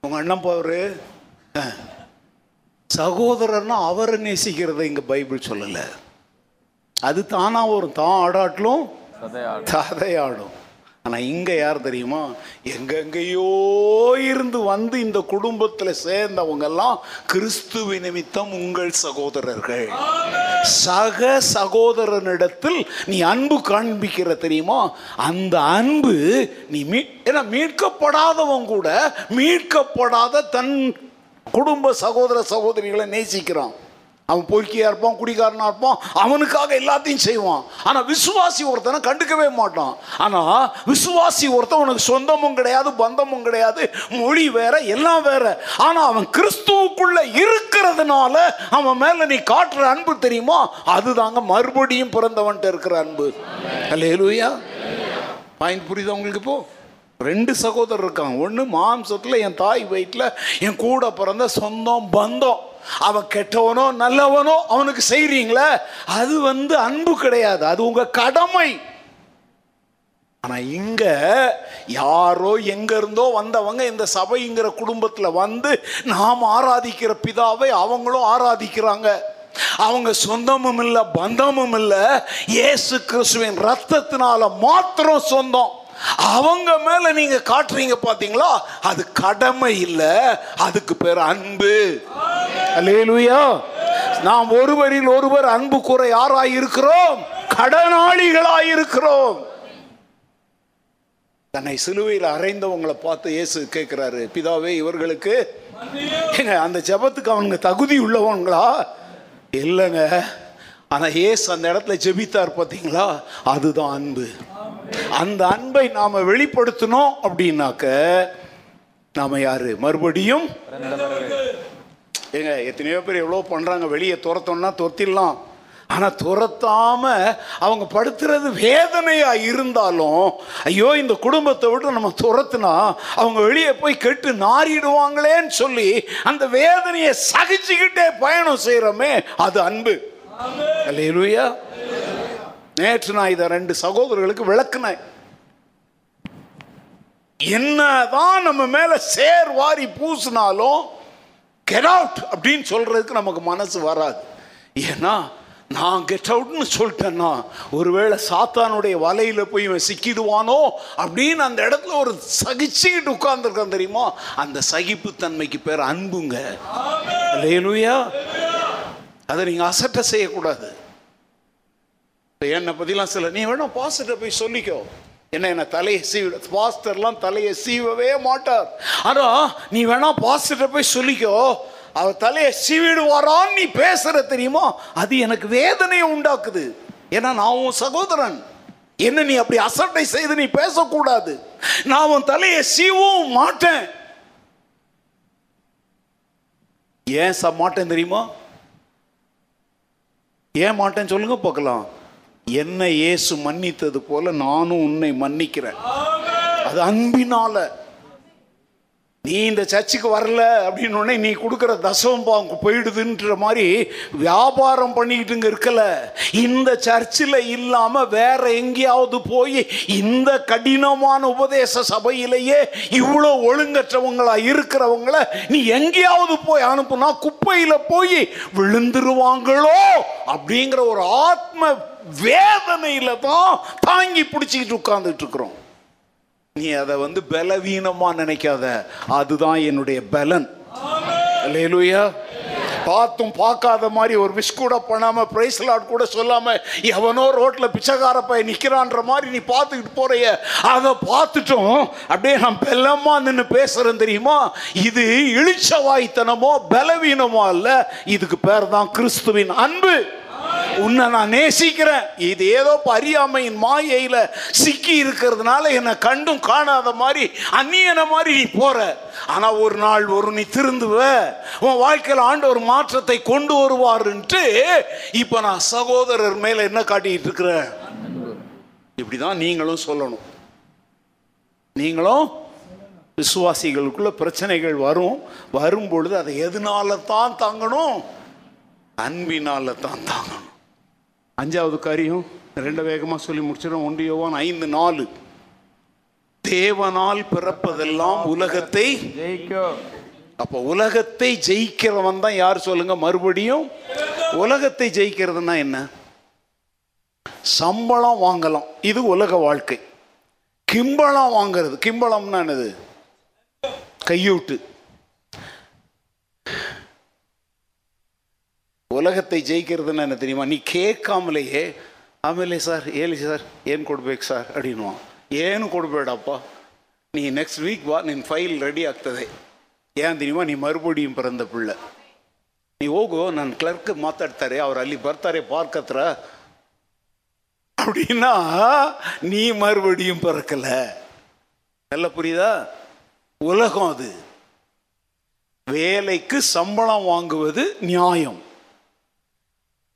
உங்க அண்ணன் பவரு சகோதரர்னா அவரை நேசிக்கிறத இங்க பைபிள் சொல்லல. அது தானா வரும். தான் ஆடாட்டிலும் சதையாடு ஆனால் ஆனா இங்க யார் தெரியுமா? எங்கெங்கேயோ இருந்து வந்து இந்த குடும்பத்துல சேர்ந்தவங்க எல்லாம் கிறிஸ்துவ நிமித்தம் உங்கள் சகோதரர்கள். சக சகோதரனிடத்தில் நீ அன்பு காண்பிக்கிற தெரியுமா? அந்த அன்பு நீ மீ ஏன்னா மீட்கப்படாதவன் கூட மீட்கப்படாத தன் குடும்ப சகோதர சகோதரிகளை நேசிக்கிறான். அவன் பொய்க்கியாக இருப்பான் குடிகாரனாக இருப்பான் அவனுக்காக எல்லாத்தையும் செய்வான். ஆனால் விசுவாசி ஒருத்தனை கண்டுக்கவே மாட்டான். ஆனால் விசுவாசி ஒருத்தன் உனக்கு சொந்தமும் கிடையாது பந்தமும் கிடையாது மொழி வேற எல்லாம் வேற. ஆனால் அவன் கிறிஸ்துவுக்குள்ள இருக்கிறதுனால அவன் மேலே நீ காட்டுற அன்பு தெரியுமா? அதுதாங்க மறுபடியும் பிறந்தவன்ட்ட இருக்கிற அன்பு. அல்லேலூயா பாயிண்ட் புரியுதா உங்களுக்கு இப்போ? ரெண்டு சகோதரர் இருக்காங்க. ஒன்று மாம்சத்தில் என் தாய் வயிற்றில் என் கூட பிறந்த சொந்தம் பந்தம். அவன் கெட்டவனோ நல்லவனோ அவனுக்கு செய்கிறீங்களே அது வந்து அன்பு கிடையாது. அது உங்க கடமை. ஆனா இங்க யாரோ எங்க இருந்தோ வந்தவங்க இந்த சபைங்கிற குடும்பத்துல வந்து நாம் ஆராதிக்கிற பிதாவை அவங்களும் ஆராதிக்கிறாங்க. அவங்க சொந்தமும் இல்லை பந்தமும் இல்லை. இயேசு கிறிஸ்துவின் ரத்தத்தினால மாத்திரம் சொந்தம். அவங்க மேல நீங்க காட்டுறீங்க பாத்தீங்களா? அது கடமை இல்லை. அதுக்கு பேர் அன்பு. அல்லேலூயா நாம் ஒருவரில் ஒருவர் அன்பு கூற யாராய் இருக்கிறோம் கடனாளிகளாய் இருக்கிறோம் தன்னை சிலுவையில் அறைந்தவங்களை பார்த்து இயேசு கேட்கிறாரு பிதாவே இவர்களுக்கு ஏங்க அந்த ஜெபத்துக்கு அவனுங்க தகுதி உள்ளவங்களா? இல்லைங்க. ஆனா இயேசு அந்த இடத்துல ஜெபித்தார் பார்த்தீங்களா அதுதான் அன்பு. அந்த அன்பை நாம வெளிப்படுத்தணும் அப்படின்னாக்க நாம யாரு? மறுபடியும்? ஏங்க எத்தனையோ பேர் எவ்வளோ பண்ணுறாங்க வெளியே துரத்தோம்னா துரத்திடலாம். ஆனால் துரத்தாம அவங்க படுத்துறது வேதனையா இருந்தாலும் ஐயோ இந்த குடும்பத்தை விட்டு நம்ம துரத்துனா அவங்க வெளியே போய் கெட்டு நாறிடுவாங்களேன்னு சொல்லி அந்த வேதனையை சகிச்சுக்கிட்டே பயணம் செய்கிறோமே அது அன்பு. அல்லேலூயா. நேற்று நான் இதை ரெண்டு சகோதரர்களுக்கு விளக்குனேன். என்னதான் நம்ம மேல சேர் வாரி பூசினாலும் கெட் அவுட் அப்படின்னு சொல்றதுக்கு நமக்கு மனசு வராது. ஏன்னா நான் கெட் அவுட்னு சொல்லிட்டேன்னா ஒருவேளை சாத்தானுடைய வலையில போய் இவன் சிக்கிடுவானோ அப்படின்னு அந்த இடத்துல ஒரு சகிச்சுக்கிட்டு உட்கார்ந்துருக்கான் தெரியுமா? அந்த சகிப்புத்தன்மைக்கு பேர் அன்புங்க. லேலுயா அதை நீங்க அசட்டை செய்யக்கூடாது. என்னை பற்றிலாம் சில நீ வேணா பாஸ்டர்கிட்ட போய் சொல்லிக்கோ. என்ன என்ன தலையை சீவ பாஸ்டர்லாம் தலையை சீவவே மாட்டார். ஆனால் நீ வேணா பாஸ்டர்கிட்ட போய் சொல்லிக்கோ. அவர் தலையை சீவிடுவாரான்னு நீ பேசுற தெரியுமா? அது எனக்கு வேதனையை உண்டாக்குது. ஏன்னா நான் உன் சகோதரன். என்ன நீ அப்படி அசட்டை செய்து நீ பேசக்கூடாது. நான் உன் தலையை சீவும் மாட்டேன். ஏன் ச மாட்டேன் தெரியுமா? ஏன் மாட்டேன்னு சொல்லுங்க பார்க்கலாம். என்னை இயேசு மன்னித்தது போல நானும் உன்னை மன்னிக்கிறேன். அது அன்பினால. நீ இந்த சர்ச்சுக்கு வரல அப்படின்னு உடனே நீ கொடுக்குற தசவம் பாங்க போயிடுதுன்ற மாதிரி வியாபாரம் பண்ணிக்கிட்டுங்க இருக்கல. இந்த சர்ச்சில் இல்லாமல் வேற எங்கேயாவது போய் இந்த கடினமான உபதேச சபையிலேயே இவ்வளோ ஒழுங்கற்றவங்களா இருக்கிறவங்கள நீ எங்கேயாவது போய் அனுப்புனா குப்பையில் போய் விழுந்துருவாங்களோ அப்படிங்கிற ஒரு ஆத்ம வேதனையில் தான் தாங்கி பிடிச்சிக்கிட்டு உட்காந்துட்டு இருக்கிறோம். நீ அதை வந்து பலவீனமாக நினைக்காத. அதுதான் என்னுடைய பலன். அல்லேலூயா பார்த்தும் பார்க்காத மாதிரி ஒரு விஷ் கூட பண்ணாம பிரைஸ் லாட் கூட சொல்லாமல் எவனோ ரோட்டில் பிச்சைக்கார பைய நிற்கிறான்ற மாதிரி நீ பார்த்துக்கிட்டு போகிறைய அதை பார்த்துட்டும். அப்படியே நான் பெல்லமாக நின்று பேசுகிறேன் தெரியுமா? இது இழிச்சவாய்த்தனமோ பலவீனமோ இல்லை இதுக்கு பேர் தான் கிறிஸ்துவின் அன்பு. உன்னை நான் நேசிக்கிறேன். இது ஏதோ அறியாமையின் மாயையில் சிக்கி இருக்கிறதுனால என்னை கண்டும் காணாத மாதிரி அந்நியன மாதிரி நீ போற. ஆனா ஒரு நாள் ஒரு நீ திருந்துவ. உன் வாழ்க்கையில் ஆண்டு ஒரு மாற்றத்தை கொண்டு வருவாருன்ட்டு இப்போ நான் சகோதரர் மேல என்ன காட்டிட்டு இருக்கிறேன் இப்படிதான் நீங்களும் சொல்லணும். நீங்களும் விசுவாசிகளுக்குள்ள பிரச்சனைகள் வரும். வரும் பொழுது அதை எதனால தான் தாங்கணும்? அன்பினால தான் தாங்கணும். அஞ்சாவது காரியம் ரெண்டு வேகமா சொல்லி முடிச்சிடும் ஒன்று யோவான் ஐந்து நாலு. தேவனால் பிறப்பதெல்லாம் உலகத்தை அப்ப உலகத்தை ஜெயிக்கிறவன் தான் யார் சொல்லுங்க? மறுபடியும் உலகத்தை ஜெயிக்கிறதுனா என்ன? சம்பளம் வாங்கலாம். இது உலக வாழ்க்கை. கிம்பளம் வாங்குறது. கிம்பளம்னா என்னது? கையூட்டு. ಉಲಗತೆ ಜಯಿಕ್ಕಿರೋದನ್ನ ಏನು ತಿಳಿಯುಮ ನೀ ಕೇಳ್ಕಾಮಲೆಯೇ ಆಮೇಲೆ ಸರ್ ಹೇಳಿ ಸರ್ ಏನು ಕೊಡ್ಬೇಕು ಸರ್ ಅಡಿನೋ ಏನು ಕೊಡಬೇಡಪ್ಪ நீ நெக்ஸ்ட் வீக் வா நின் ஃபைல் ரெடி ಆಗ್ತದೆ ஏன் தெரியுமா ನೀ ಮರುಬಡಿಯು ಪರಂದ ಪಿಳ್ಳ ನೀ ಹೋಗು ನನ್ನ ಕ್ಲರ್ಕ್ ಮಾತಾಡ್ತಾರೆ ಅವ್ರು ಅಲ್ಲಿ ಬರ್ತಾರೆ ಪಾರ್ಕ್ ಹತ್ರ அப்படின்னா நீ மறுபடியும் பிறக்கல நல்லா புரியுதா உலகம் அது வேலைக்கு சம்பளம் வாங்குவது நியாயம்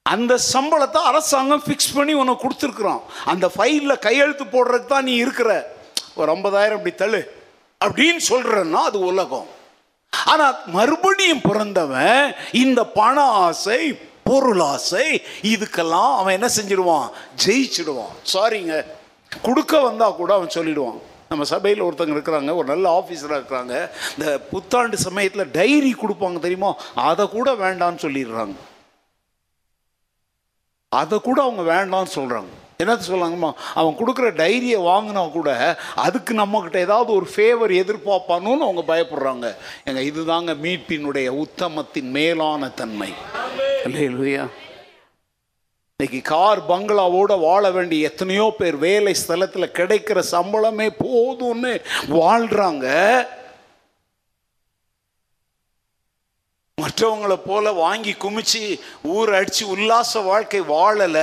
அந்த சம்பளத்தை அரசாங்கம் ஃபிக்ஸ் பண்ணி உனக்கு கொடுத்துருக்குறான். அந்த ஃபைலில் கையெழுத்து போடுறதுக்கு தான் நீ இருக்கிற. ஒரு ஐம்பதாயிரம் இப்படி தள்ளு. அப்படின்னு சொல்கிறன்னா அது உலகம். ஆனால் மறுபடியும் பிறந்தவன் இந்த பண ஆசை பொருள் ஆசை இதுக்கெல்லாம் அவன் என்ன செஞ்சிடுவான்? ஜெயிச்சிடுவான். சாரிங்க கொடுக்க வந்தால் கூட அவன் சொல்லிடுவான். நம்ம சபையில் ஒருத்தங்க இருக்கிறாங்க ஒரு நல்ல ஆஃபீஸராக இருக்கிறாங்க. இந்த புத்தாண்டு சமயத்தில் டைரி கொடுப்பாங்க தெரியுமா? அதை கூட வேண்டாம்னு சொல்லிடுறாங்க. அதை கூட அவங்க வேண்டாம்னு சொல்கிறாங்க என்னது சொல்கிறாங்கம்மா அவன் கொடுக்குற டைரியை வாங்கினா கூட அதுக்கு நம்மக்கிட்ட ஏதாவது ஒரு ஃபேவர் எதிர்பார்ப்பானுன்னு அவங்க பயப்படுறாங்க. எங்க இதுதாங்க மீட்பினுடைய உத்தமத்தின் மேலான தன்மை. இல்லையா இன்னைக்கு கார் பங்களாவோட வாழ வேண்டிய எத்தனையோ பேர் வேலை ஸ்தலத்தில் கிடைக்கிற சம்பளமே போதும்னு வாழ்றாங்க. மற்றவங்கள போல வாங்கி குமிச்சு ஊர் அடிச்சு உல்லாச வாழ்க்கை வாழல.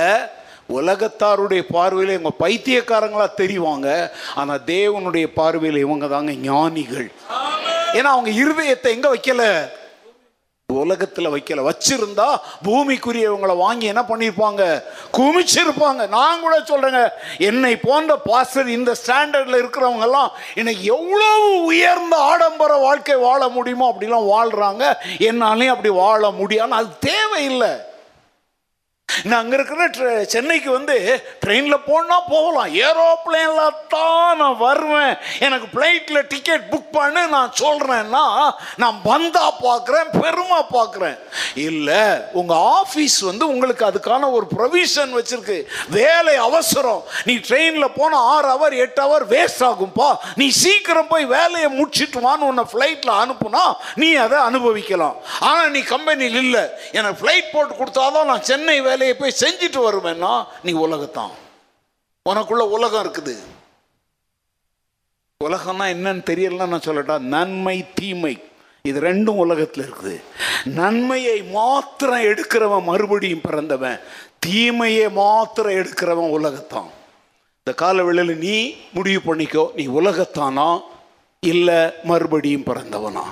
உலகத்தாருடைய பார்வையில் இவங்க பைத்தியக்காரங்களா தெரிவாங்க. ஆனா தேவனுடைய பார்வையில் இவங்க தாங்க ஞானிகள். ஏன்னா அவங்க இருதயத்தை எங்க வைக்கல? உலகத்தில் வைக்கல. வச்சிருந்தா பூமிக்குரியவங்களை வாங்கி என்ன பண்ணியிருப்பாங்க குமிச்சிருப்பாங்க. நான் கூட சொல்றேங்க என்னை போன்ற பாஸ்டர் இந்த ஸ்டாண்டர்டில் இருக்கிறவங்க எல்லாம் இன்னைக்கு எவ்வளவு உயர்ந்த ஆடம்பர வாழ்க்கை வாழ முடியுமோ அப்படிலாம் வாழ்றாங்க. என்னாலையும் அப்படி வாழ முடியாது. அது தேவையில்லை. நான் அங்கே இருக்கிற ட்ரெ- சென்னைக்கு வந்து ட்ரெயினில் போனால் போகலாம். ஏரோப்ளேனில் தான் நான் வருவேன். எனக்கு ஃப்ளைட்டில் டிக்கெட் புக் பண்ணு நான் சொல்கிறேன்னா நான் வந்தால் பார்க்குறேன் பெருமா பார்க்குறேன் இல்லை உங்கள் ஆஃபீஸ் வந்து உங்களுக்கு அதுக்கான ஒரு ப்ரொவிஷன் வச்சுருக்கு. வேலை அவசரம். நீ ட்ரெயினில் போனால் ஆறு ஹவர் எட்டு ஹவர் வேஸ்ட் ஆகும்ப்பா நீ சீக்கிரம் போய் வேலையை முடிச்சிட்டு வான்னு உன்னை ஃப்ளைட்டில் அனுப்புனா நீ அதை அனுபவிக்கலாம். ஆனால் நீ கம்பெனியில் இல்லை. எனக்கு ஃப்ளைட் போட்டு கொடுத்தாதான் நான் சென்னை வேலையை போய் செஞ்சுட்டு வருவேன்னா நீ உலகத்தான். உனக்குள்ள உலகம் இருக்குது. உலகம்னா என்னன்னு தெரியலன்னா நான் சொல்லட்டா நன்மை தீமை. இது ரெண்டும் உலகத்தில் இருக்குது. நன்மையை மாத்திரம் எடுக்கிறவன் மறுபடியும் பிறந்தவன். தீமையை மாத்திரம் எடுக்கிறவன் உலகத்தான். இந்த காலவெளியில் நீ முடிவு பண்ணிக்கோ நீ உலகத்தானா இல்லை மறுபடியும் பிறந்தவனா?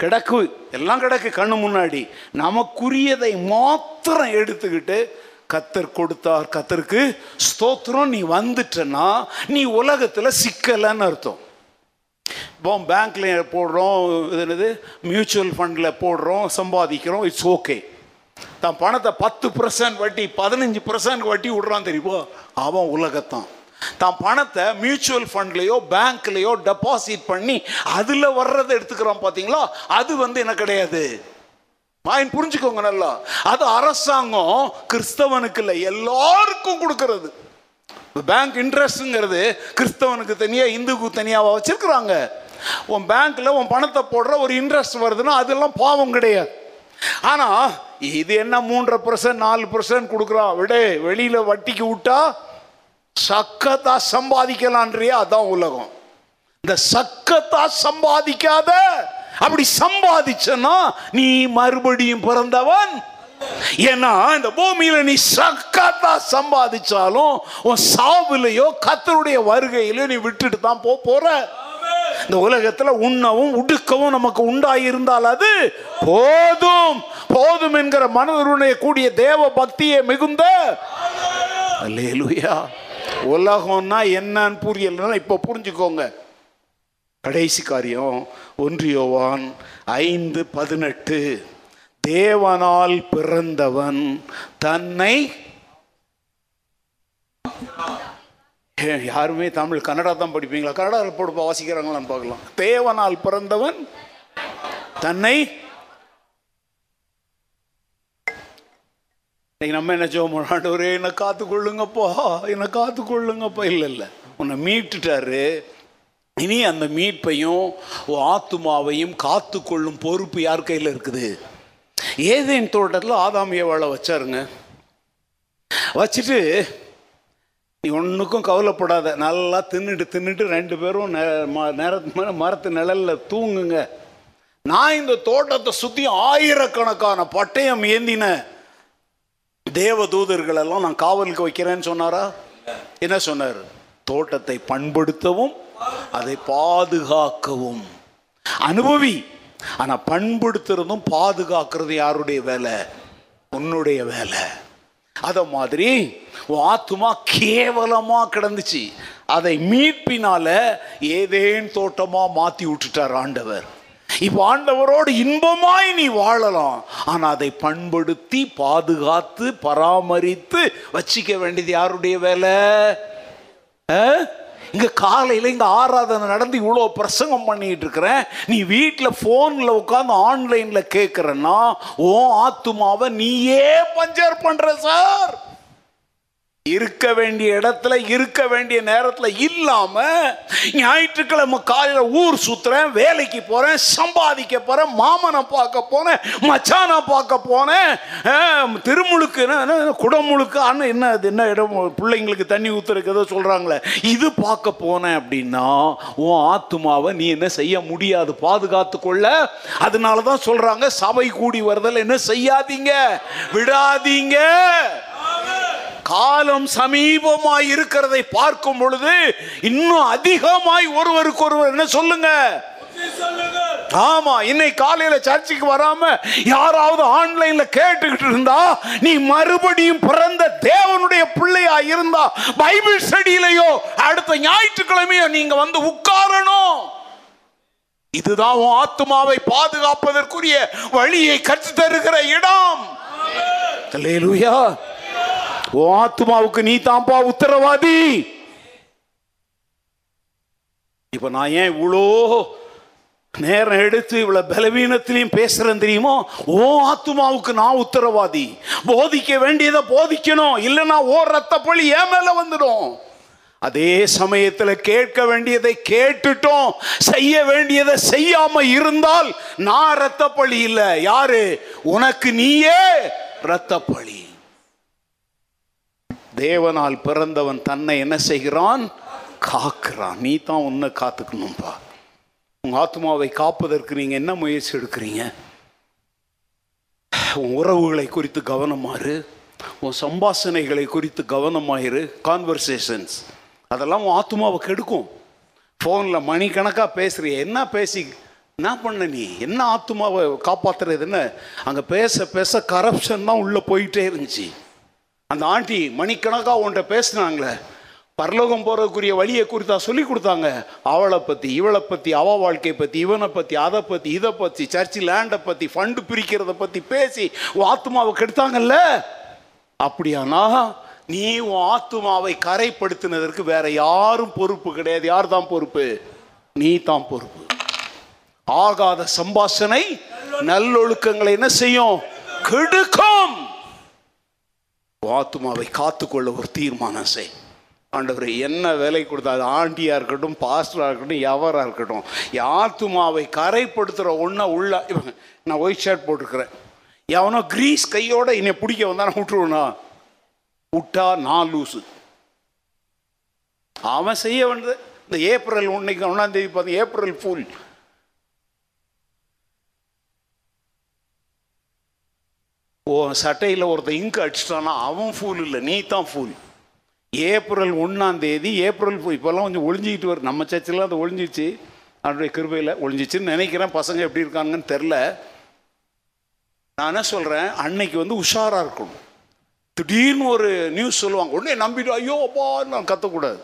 கிடக்கு. எல்லாம் கிடக்கு கண்ணு முன்னாடி. நமக்குரியதை மாத்திரம் எடுத்துக்கிட்டு கத்தர் கொடுத்தார். கத்தருக்கு ஸ்தோத்திரம். நீ வந்துட்டனா நீ உலகத்தில் சிக்கலைன்னு அர்த்தம். இப்போ பேங்க்ல போடுறோம் இது என்னது? மியூச்சுவல் ஃபண்டில் போடுறோம் சம்பாதிக்கிறோம் இட்ஸ் ஓகே தான் பணத்தை பத்து பர்சன்ட் வட்டி பதினஞ்சு பர்சன்ட் வட்டி விடுறான் தெரியுமோ? அவன் உலகத்தான். தான் பணத்தை மியூச்சுவல் ஃபண்ட்லேயோ பேங்க்லேயோ டெபாசிட் பண்ணி அதில் வர்றதை எடுத்துக்கிறான் பார்த்தீங்களா அது வந்து என்ன கிடையாது. மாயின் புரிஞ்சுக்கோங்க நல்லா. அது அரசாங்கம் கிறிஸ்தவனுக்கு இல்லை எல்லாருக்கும் கொடுக்கறது. பேங்க் இன்ட்ரெஸ்ட்ங்கிறது கிறிஸ்தவனுக்கு தனியாக இந்துக்கு தனியாக வச்சுருக்குறாங்க. உன் பேங்க்கில் உன் பணத்தை போடுற ஒரு இன்ட்ரெஸ்ட் வருதுன்னா அதெல்லாம் பாவம் கிடையாது. ஆனால் இது என்ன மூன்றரை பர்சன்ட் நாலு பர்சன்ட் கொடுக்குறான் விட வெளியில் வட்டிக்கு விட்டா சக்கத்தா சம்பாதிக்கலான்றியா அதான் உலகம். இந்த சக்கத்தா சம்பாதிக்காத அப்படி சம்பாதிச்சனா நீ மறுபடியும் பிறந்தவன். ஏன்னா இந்த பூமியில நீ சக்கத்தா சம்பாதிச்சாலும் உன் சாவுலையோ கத்தருடைய வருகையிலோ நீ விட்டுட்டு தான் போக போற. இந்த உலகத்துல உண்ணவும் உடுக்கவும் நமக்கு உண்டாயிருந்தால் அது போதும். போதும் என்கிற மனதுடைய கூடிய தேவ பக்தியே மிகுந்த. அல்லேலுயா. உலகம்னா என்னன்னு புரியலன்னா இப்போ புரிஞ்சுக்கோங்க. கடைசி காரியம் ஒன்றியோவான் ஐந்து பதினெட்டு. தேவனால் பிறந்தவன் தன்னை யாருமே தமிழ் கன்னடா தான் படிப்பீங்களா? கன்னடாவில் போட்டு வாசிக்கிறாங்களான்னு பார்க்கலாம். தேவனால் பிறந்தவன் தன்னை இன்னைக்கு நம்ம என்ன ஜோம் ஆண்டவரே என்னை காத்து கொள்ளுங்கப்பா என்னை காத்து கொள்ளுங்கப்பா இல்லை இல்லை. உன்னை மீட்டுட்டாரு. இனி அந்த மீட்பையும் ஆத்துமாவையும் காத்து கொள்ளும் பொறுப்பு யார் கையில் இருக்குது? ஏதேன் தோட்டத்தில் ஆதாம் ஏவாளை வச்சாருங்க. வச்சுட்டு நீ ஒன்றுக்கும் கவலைப்படாத. நல்லா தின்னுட்டு தின்னுட்டு ரெண்டு பேரும் நேர ம- நேரத்து மரத்து நிழலில் தூங்குங்க. நான் இந்த தோட்டத்தை சுற்றி ஆயிரக்கணக்கான பட்டயம் ஏந்தினேன் தேவ தூதர்கள் எல்லாம் நான் காவலுக்கு வைக்கிறேன்னு சொன்னாரா? என்ன சொன்னார்? தோட்டத்தை பண்படுத்தவும் அதை பாதுகாக்கவும். அனுபவி. ஆனா பண்படுத்துறதும் பாதுகாக்கிறது யாருடைய வேலை? உன்னுடைய வேலை. அத மாதிரி உன் ஆத்துமா கேவலமா கிடந்துச்சு. அதை மீட்பினால ஏதேன் தோட்டமா மாத்தி விட்டுட்டார் ஆண்டவர். இப்போ ஆண்டவரோடு இன்பமாய் நீ வாழலாம். ஆனால் அதை பண்படுத்தி பாதுகாத்து பராமரித்து வச்சிக்க வேண்டியது யாருடைய வேலை? ஆ? இங்க காலையில இங்க ஆராதனை நடந்து இவ்வளோ பிரசங்கம் பண்ணிட்டு இருக்கிறேன். நீ வீட்டில் ஃபோனில் உட்காந்து ஆன்லைன்ல கேட்குறன்னா ஓ ஆத்துமாவை நீயே பஞ்சர் பண்ற சார். இருக்க வேண்டிய இடத்துல இருக்க வேண்டிய நேரத்தில் இல்லாம ஞாயிற்றுக்கிழமை காலையில் ஊர் சுத்துறேன் வேலைக்கு போறேன் சம்பாதிக்க போறேன் மாமனை பார்க்க போனேன் மச்சானை பார்க்க போனேன். திருமுழுக்கு என்ன, குடமுழுக்கு அண்ணன் என்ன அது என்ன இடம் பிள்ளைங்களுக்கு தண்ணி ஊத்துறதுக்கு ஏதோ சொல்றாங்களே. இது பார்க்க போனேன் அப்படின்னா உன் ஆத்துமாவை நீ என்ன செய்ய முடியாது பாதுகாத்து கொள்ள. அதனால தான் சொல்றாங்க சபை கூடி வருதல் என்ன செய்யாதீங்க விடாதீங்க. காலம் சமீபமாய் இருக்கிறதை பார்க்கும் பொழுது இன்னும் அதிகமாய் ஒருவருக்கு ஒருவர் என்ன சொல்லுங்க? ஆமா இன்னைக்கு காலையில சர்ச்சுக்கு வராம யாராவது ஆன்லைன்ல கேட்டுக்கிட்டு இருந்தா நீ மறுபடியும் பிறந்த தேவனுடைய பிள்ளையா இருந்தா பைபிள் ஸ்டடியிலையோ அடுத்த ஞாயிற்றுக்கிழமையோ நீங்க வந்து உட்காரணும். இதுதான் உன் ஆத்துமாவை பாதுகாப்பதற்குரிய வழியை கற்றுத் தருகிற இடம் ஓ ஆத்துமாவுக்கு நீ தான்ப்பா உத்தரவாதி. இப்ப நான் ஏன் இவ்வளோ நேரம் எடுத்து இவ்வளவு பலவீனத்திலையும் பேசுறேன் தெரியுமோ? ஓ ஆத்துமாவுக்கு நான் உத்தரவாதி. போதிக்க வேண்டியதை போதிக்கணும். இல்லைன்னா ஓ ரத்த பழி ஏன் மேல வந்துடும். அதே சமயத்தில் கேட்க வேண்டியதை கேட்டுட்டோம். செய்ய வேண்டியதை செய்யாம இருந்தால் நான் ரத்த பழி இல்லை. யாரு? உனக்கு நீயே ரத்த பழி தேவனால் பிறந்தவன் தன்னை என்ன செய்கிறான்? காக்கிறான். நீ தான் உன்னை காத்துக்கணும்ப்பா உங்கள் ஆத்மாவை காப்பதற்கு நீங்கள் என்ன முயற்சி எடுக்கிறீங்க? உன் உறவுகளை குறித்து கவனமாறு உன் சம்பாஷணைகளை குறித்து கவனமாயிரு. கான்வர்சேஷன்ஸ் அதெல்லாம் உன் ஆத்மாவை கெடுக்கும். ஃபோனில் மணிக்கணக்காக பேசுகிறீ என்ன பேசி என்ன பண்ண நீ? என்ன ஆத்மாவை காப்பாற்றுறது என்ன? அங்கே பேச பேச கரப்ஷன் தான் உள்ளே போயிட்டே இருந்துச்சு. அந்த ஆண்டி மணிக்கணக்காக உன்கிட்ட பேசுனாங்களே. பரலோகம் போகிறதுக்குரிய வழியை குறித்தா சொல்லி கொடுத்தாங்க. அவளை பற்றி இவளை பற்றி அவ வாழ்க்கையை பற்றி இவனை பற்றி அதை பற்றி இதை பற்றி சர்ச்சு லேண்டை பற்றி ஃபண்டு பிரிக்கிறத பற்றி பேசி உன் ஆத்மாவை கெடுத்தாங்கல்ல? அப்படியானா நீ உன் ஆத்துமாவை கரைப்படுத்தினதற்கு வேற யாரும் பொறுப்பு கிடையாது. யார் தான் பொறுப்பு? நீ தான் பொறுப்பு. ஆகாத சம்பாஷனை நல்லொழுக்கங்களை என்ன செய்யும்? கெடுக்கும். ஆத்துமாவை காத்துக்கொள்ள ஒரு தீர்மானம் செய். ஆண்டவர் என்ன வேலை கொடுத்தா அது ஆண்டியாக இருக்கட்டும் பாஸ்டராக இருக்கட்டும் எவராக இருக்கட்டும் ஆத்துமாவை கரைப்படுத்துகிற ஒன்றை உள்ள இவங்க நான் ஒயிட் ஷர்ட் போட்டிருக்கிறேன். எவனோ கிரீஸ் கையோட என்னை பிடிக்க வந்தா நான் விட்டுருவனா? விட்டா நான் லூஸு அவன் செய்ய வேண்டியது இந்த ஏப்ரல் ஒன்றைக்கு ஒன்றாந்தேதி பார்த்தீங்க பார்த்து ஏப்ரல் ஃபுல் ஓ சட்டையில் ஒருத்தன் இங்கு அடிச்சிட்டானா அவன் ஃபூல் இல்லை நீ தான் ஃபூல் ஏப்ரல் ஒன்றாம் தேதி ஏப்ரல் இப்போல்லாம் கொஞ்சம் ஒளிஞ்சிக்கிட்டு வரும் நம்ம சர்ச்சில் அது ஒளிஞ்சிச்சு அவனுடைய கிருபையில் ஒளிஞ்சிச்சுன்னு நினைக்கிறேன். பசங்க எப்படி இருக்காங்கன்னு தெரில நான் என்ன சொல்கிறேன் அன்னைக்கு வந்து உஷாராக இருக்கணும். திடீர்னு ஒரு நியூஸ் சொல்லுவாங்க. உடனே நம்பிட்டு ஐயோ அப்பா! நான் கத்தக்கூடாது.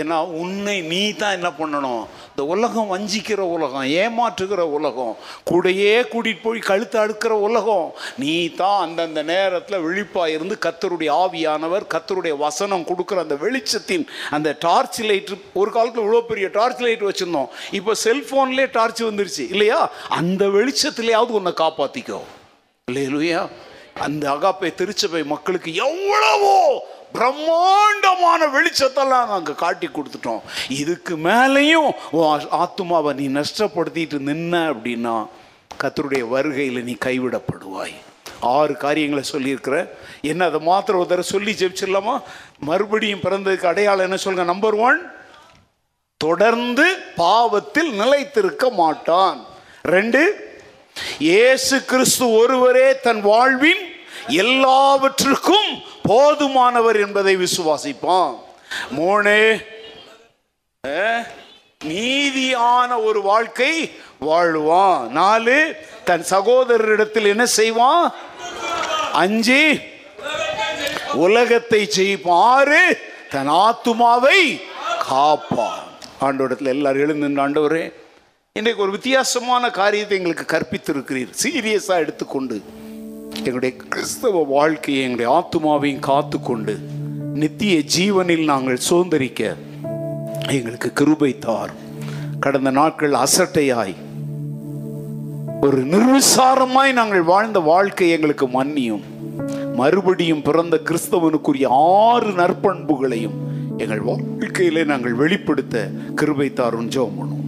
ஏன்னா உன்னை நீ தான் என்ன பண்ணணும்? இந்த உலகம் வஞ்சிக்கிற உலகம் ஏமாற்றுகிற உலகம் கூடையே கூட்டிகிட்டு போய் கழுத்து அடுக்கிற உலகம். நீ தான் அந்தந்த நேரத்தில் விழிப்பாக இருந்து கத்தருடைய ஆவியானவர் கத்தருடைய வசனம் கொடுக்குற அந்த வெளிச்சத்தின் அந்த டார்ச் லைட் ஒரு காலத்தில் இவ்வளோ பெரிய டார்ச் லைட் வச்சுருந்தோம். இப்போ செல்ஃபோன்லேயே டார்ச் வந்துருச்சு இல்லையா? அந்த வெளிச்சத்துலேயாவது உன்னை காப்பாற்றிக்கோ இல்லையா அந்த அகாப்பை திருச்சபை மக்களுக்கு எவ்வளவோ பிரம்மாண்டமான வெளிச்சத்தெல்லாம் நாங்கள் காட்டி கொடுத்துட்டோம். இதுக்கு மேலேயும் உன் ஆத்துமாவை நீ நஷ்டப்படுத்திட்டு நின்ன அப்படின்னா கத்தருடைய வருகையில் நீ கைவிடப்படுவாய். ஆறு காரியங்களை சொல்லியிருக்கிற. என்ன அதை மாத்திரம் ஒரு தடவை சொல்லி ஜெபிச்சிடலாமா? மறுபடியும் பிறந்ததுக்கு அடையாளம் என்ன சொல்லுங்க? நம்பர் ஒன் தொடர்ந்து பாவத்தில் நிலைத்திருக்க மாட்டான். ரெண்டு இயேசு கிறிஸ்து ஒருவரே தன் வாழ்வின் எல்லாவற்றுக்கும் போதுமானவர் என்பதை விசுவாசிப்பான். மூணு நீதியான ஒரு வாழ்க்கை வாழ்வான். நாலு தன் சகோதரரிடத்தில் என்ன செய்வான்? அஞ்சு உலகத்தை ஜெயிப்பான். ஆறு தன் ஆத்துமாவை காப்பான். ஆண்டோடத்தில் எல்லாரும் எழுந்து ஆண்டவரே இன்றைக்கு ஒரு வித்தியாசமான காரியத்தை எங்களுக்கு கற்பித்திருக்கிறீர். சீரியஸாக எடுத்துக்கொண்டு. எங்களுடைய கிறிஸ்தவ வாழ்க்கையை எங்களுடைய ஆத்துமாவையும் காத்துக்கொண்டு நித்திய ஜீவனில் நாங்கள் சுதந்திரிக்க எங்களுக்கு கிருபை தார். கடந்த நாட்கள் அசட்டையாய் ஒரு நிர்விசாரமாய் நாங்கள் வாழ்ந்த வாழ்க்கை எங்களுக்கு மன்னியும். மறுபடியும் பிறந்த கிறிஸ்தவனுக்குரிய ஆறு நற்பண்புகளையும் எங்கள் வாழ்க்கையிலே நாங்கள் வெளிப்படுத்த கிருபை தாரும் ஜோம் பண்ணுவோம்.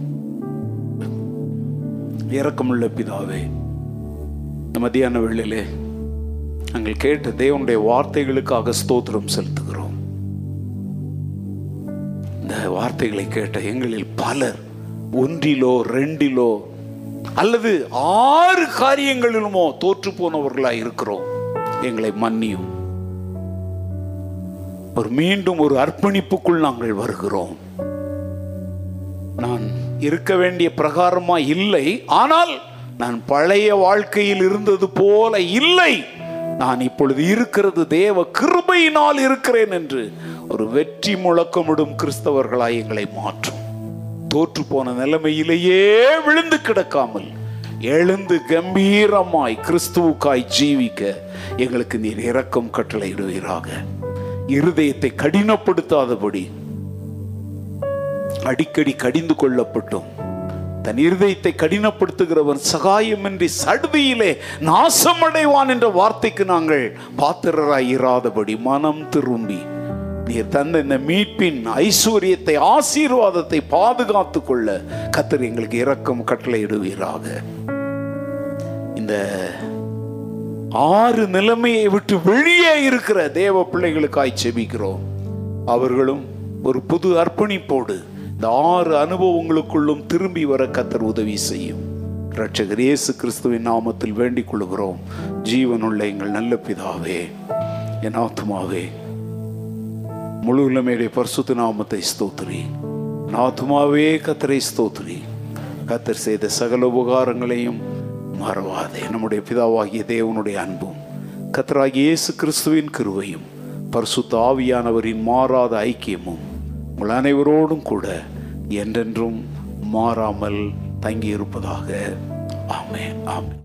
இரக்கமுள்ள பிதாவே இந்த வேளையிலே நாங்கள் கேட்ட தேவனுடைய வார்த்தைகளுக்காக ஸ்தோத்திரம் செலுத்துகிறோம். இந்த வார்த்தைகளை கேட்ட எங்களில் பலர் ஒன்றிலோ ரெண்டிலோ அல்லது ஆறு காரியங்களிலுமோ தோற்று போனவர்களாக இருக்கிறோம். எங்களை மன்னியும். ஒரு மீண்டும் ஒரு அர்ப்பணிப்புக்குள் நாங்கள் வருகிறோம். நான் இருக்க வேண்டிய பிரகாரமா இல்லை. ஆனால் நான் பழைய வாழ்க்கையில் இருந்தது போல இல்லை. நான் இப்பொழுது இருக்கிறது தேவ கிருபையினால் இருக்கிறேன் என்று ஒரு வெற்றி முழக்கமிடும் கிறிஸ்தவர்களாய் எங்களை மாற்றும். தோற்று போன நிலைமையிலேயே விழுந்து கிடக்காமல் எழுந்து கம்பீரமாய் கிறிஸ்துவுக்காய் ஜீவிக்க எங்களுக்கு நீர் இரக்கம் கட்டளையிடுவீராக. இருதயத்தை கடினப்படுத்தாதபடி அடிக்கடி கடிந்து கொள்ளப்பட்டும் தன் இருதயத்தை கடினப்படுத்துகிறவன் சகாயமின்றி சடுதியிலே நாசமடைவான் என்ற வார்த்தைக்கு நாங்கள் பாத்திரராய் இராதபடி மனம் திரும்பி. நீர் தந்த இந்த மீட்பின் ஐஸ்வர்யத்தை ஆசீர்வாதத்தை பாதுகாத்து கொள்ள கத்தர் எங்களுக்கு இரக்கம் கட்டளையிடுவீராக. இந்த ஆறு நிலைமையை விட்டு வெளியே இருக்கிற தேவ பிள்ளைகளுக்காய் செபிக்கிறோம். அவர்களும் ஒரு புது அர்ப்பணிப்போடு இந்த ஆறு அனுபவங்களுக்குள்ளும் திரும்பி வர கத்தர் உதவி செய்யும். ரட்சகர் இயேசு கிறிஸ்துவின் நாமத்தில் வேண்டிக் கொள்கிறோம். ஜீவனுள்ள எங்கள் நல்ல பிதாவே என் ஆத்துமாவே முழு பரிசுத்த நாமத்தை ஸ்தோத்திரி. நாத்துமாவே கத்தரை ஸ்தோத்திரி. கத்தர் செய்த சகல உபகாரங்களையும் மறவாதே. நம்முடைய பிதாவாகிய தேவனுடைய அன்பும் கத்தராகிய இயேசு கிறிஸ்துவின் கிருவையும் பரிசுத்த ஆவியானவரின் மாறாத ஐக்கியமும் உங்கள் அனைவரோடும் கூட என்றென்றும் மாறாமல் தங்கியிருப்பதாக. ஆமே ஆமே